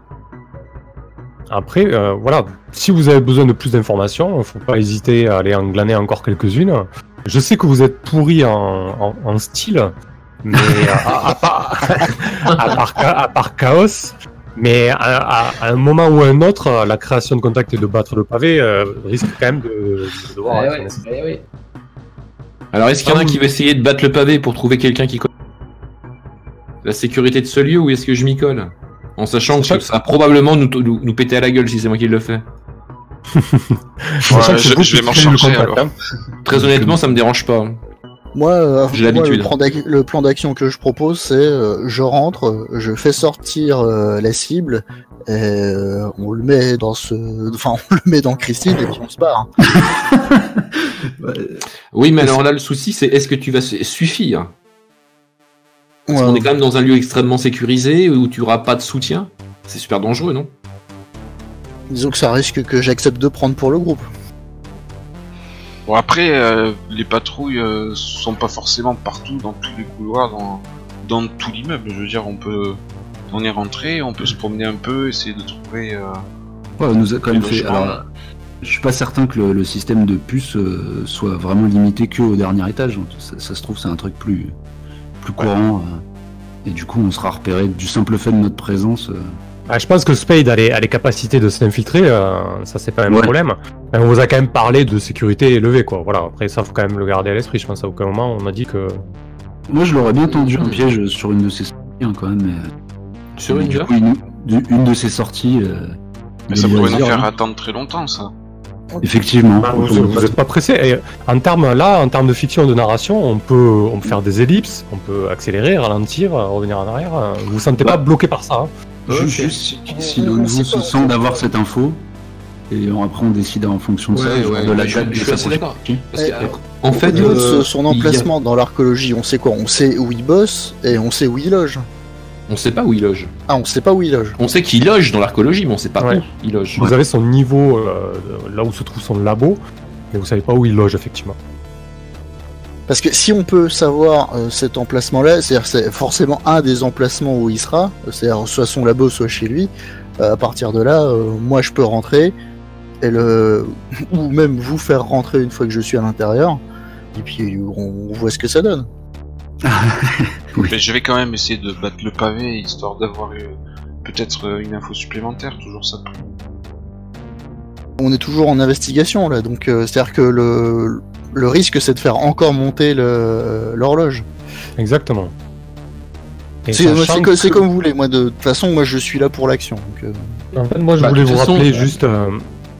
Après, euh, voilà, si vous avez besoin de plus d'informations, il faut pas hésiter à aller en glaner encore quelques-unes. Je sais que vous êtes pourri en, style, mais à, part, chaos, mais à, un moment ou à un autre, la création de contact et de battre le pavé euh, risque quand même de, devoir. Alors, est-ce qu'il y en a qui va essayer de battre le pavé pour trouver quelqu'un qui connaît la sécurité de ce lieu ou est-ce que je m'y colle En sachant que ça va probablement nous, nous, péter à la gueule si c'est moi qui le fais. je, vais m'en charger alors. Hein. Très honnêtement, ça me dérange pas. Moi, euh, le plan d'action que je propose, c'est euh, je rentre, je fais sortir euh, la cible, et on le met dans ce, enfin on le met dans Christine et puis on se barre. oui, mais alors là le souci, c'est est-ce que tu vas suffire Parce qu'on est quand même dans un lieu extrêmement sécurisé où tu auras pas de soutien. C'est super dangereux, non? Disons que ça risque que j'accepte de prendre pour le groupe. Bon après, euh, les patrouilles euh, sont pas forcément partout dans tous les couloirs, dans, dans tout l'immeuble. Je veux dire, on peut on est rentré, on peut se promener un peu, essayer de trouver. Euh, ouais, on nous a quand même fait. je suis pas certain que le, système de puce euh, soit vraiment limité que au dernier étage. Ça, se trouve, c'est un truc plus, plus courant. et du coup, on sera repéré du simple fait de notre présence. Ah, je pense que Spade a les, capacités de s'infiltrer, ça c'est pas un problème. Mais on vous a quand même parlé de sécurité élevée, quoi. Voilà, après ça faut quand même le garder à l'esprit. Je pense à aucun moment on a dit que. Moi je l'aurais bien tendu un piège sur une de ces sorties, hein, quand même. Mais... Sur une, une, de ces sorties. Euh, mais ça pourrait nous faire attendre très longtemps, ça. Effectivement. Bah, vous n'êtes pas pressé. en termes là, en termes de fiction, de narration, on peut, on peut faire des ellipses, on peut accélérer, ralentir, revenir en arrière. Vous vous sentez pas bah. bloqué par ça. Hein Juste si l'on vous se sent d'avoir cette info, et après on décide en fonction de ça, de la date je, assez d'accord. En fait, son emplacement dans l'archéologie, on sait quoi? On sait où il bosse et on sait où il loge. On sait pas où il loge. Ah, on sait pas où il loge. On sait qu'il loge dans l'archéologie, mais on sait pas où il loge. Vous avez son niveau, euh, là où se trouve son labo, mais vous savez pas où il loge, effectivement. Parce que si on peut savoir euh, cet emplacement-là, c'est-à-dire c'est forcément un des emplacements où il sera, c'est-à-dire soit son labo, soit chez lui, euh, à partir de là, moi je peux rentrer, et le... ou même vous faire rentrer une fois que je suis à l'intérieur, et puis on voit ce que ça donne. Mais je vais quand même essayer de battre le pavé histoire d'avoir peut-être une info supplémentaire, toujours ça. On est toujours en investigation là, donc euh, c'est-à-dire que le, le risque c'est de faire encore monter l'horloge. Exactement. C'est comme vous voulez, moi de toute façon moi je suis là pour l'action. Euh. En fait moi je bah, voulais vous rappeler juste, euh,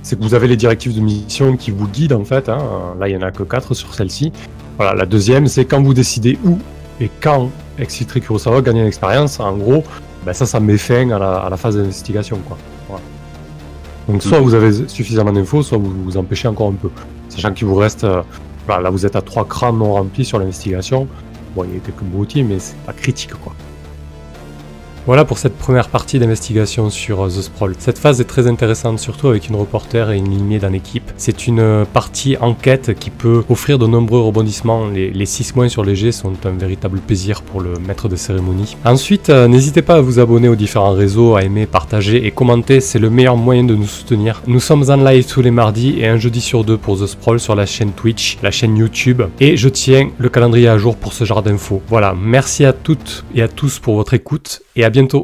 c'est que vous avez les directives de mission qui vous guident en fait, hein. là il y en a que 4 sur celle-ci. Voilà, la deuxième c'est quand vous décidez où et quand Excitri Kurosawa gagne une expérience, en gros, ben ça, ça met fin à la, phase d'investigation. Quoi. Donc soit vous avez suffisamment d'infos, soit vous vous empêchez encore un peu. Sachant qu'il vous reste... Euh, là, vous êtes à trois crans non remplis sur l'investigation. Bon, il y a quelques broutilles, mais c'est pas critique, quoi. Voilà pour cette première partie d'investigation sur euh, The Sprawl. Cette phase est très intéressante, surtout avec une reporter et une lignée dans l'équipe. C'est une euh, partie enquête qui peut offrir de nombreux rebondissements. Les, 6 mois sur les G sont un véritable plaisir pour le maître de cérémonie. Ensuite, euh, n'hésitez pas à vous abonner aux différents réseaux, à aimer, partager et commenter, c'est le meilleur moyen de nous soutenir. Nous sommes en live tous les mardis et un jeudi sur deux pour The Sprawl sur la chaîne Twitch, la chaîne YouTube, et je tiens le calendrier à jour pour ce genre d'infos. Voilà, merci à toutes et à tous pour votre écoute et à bientôt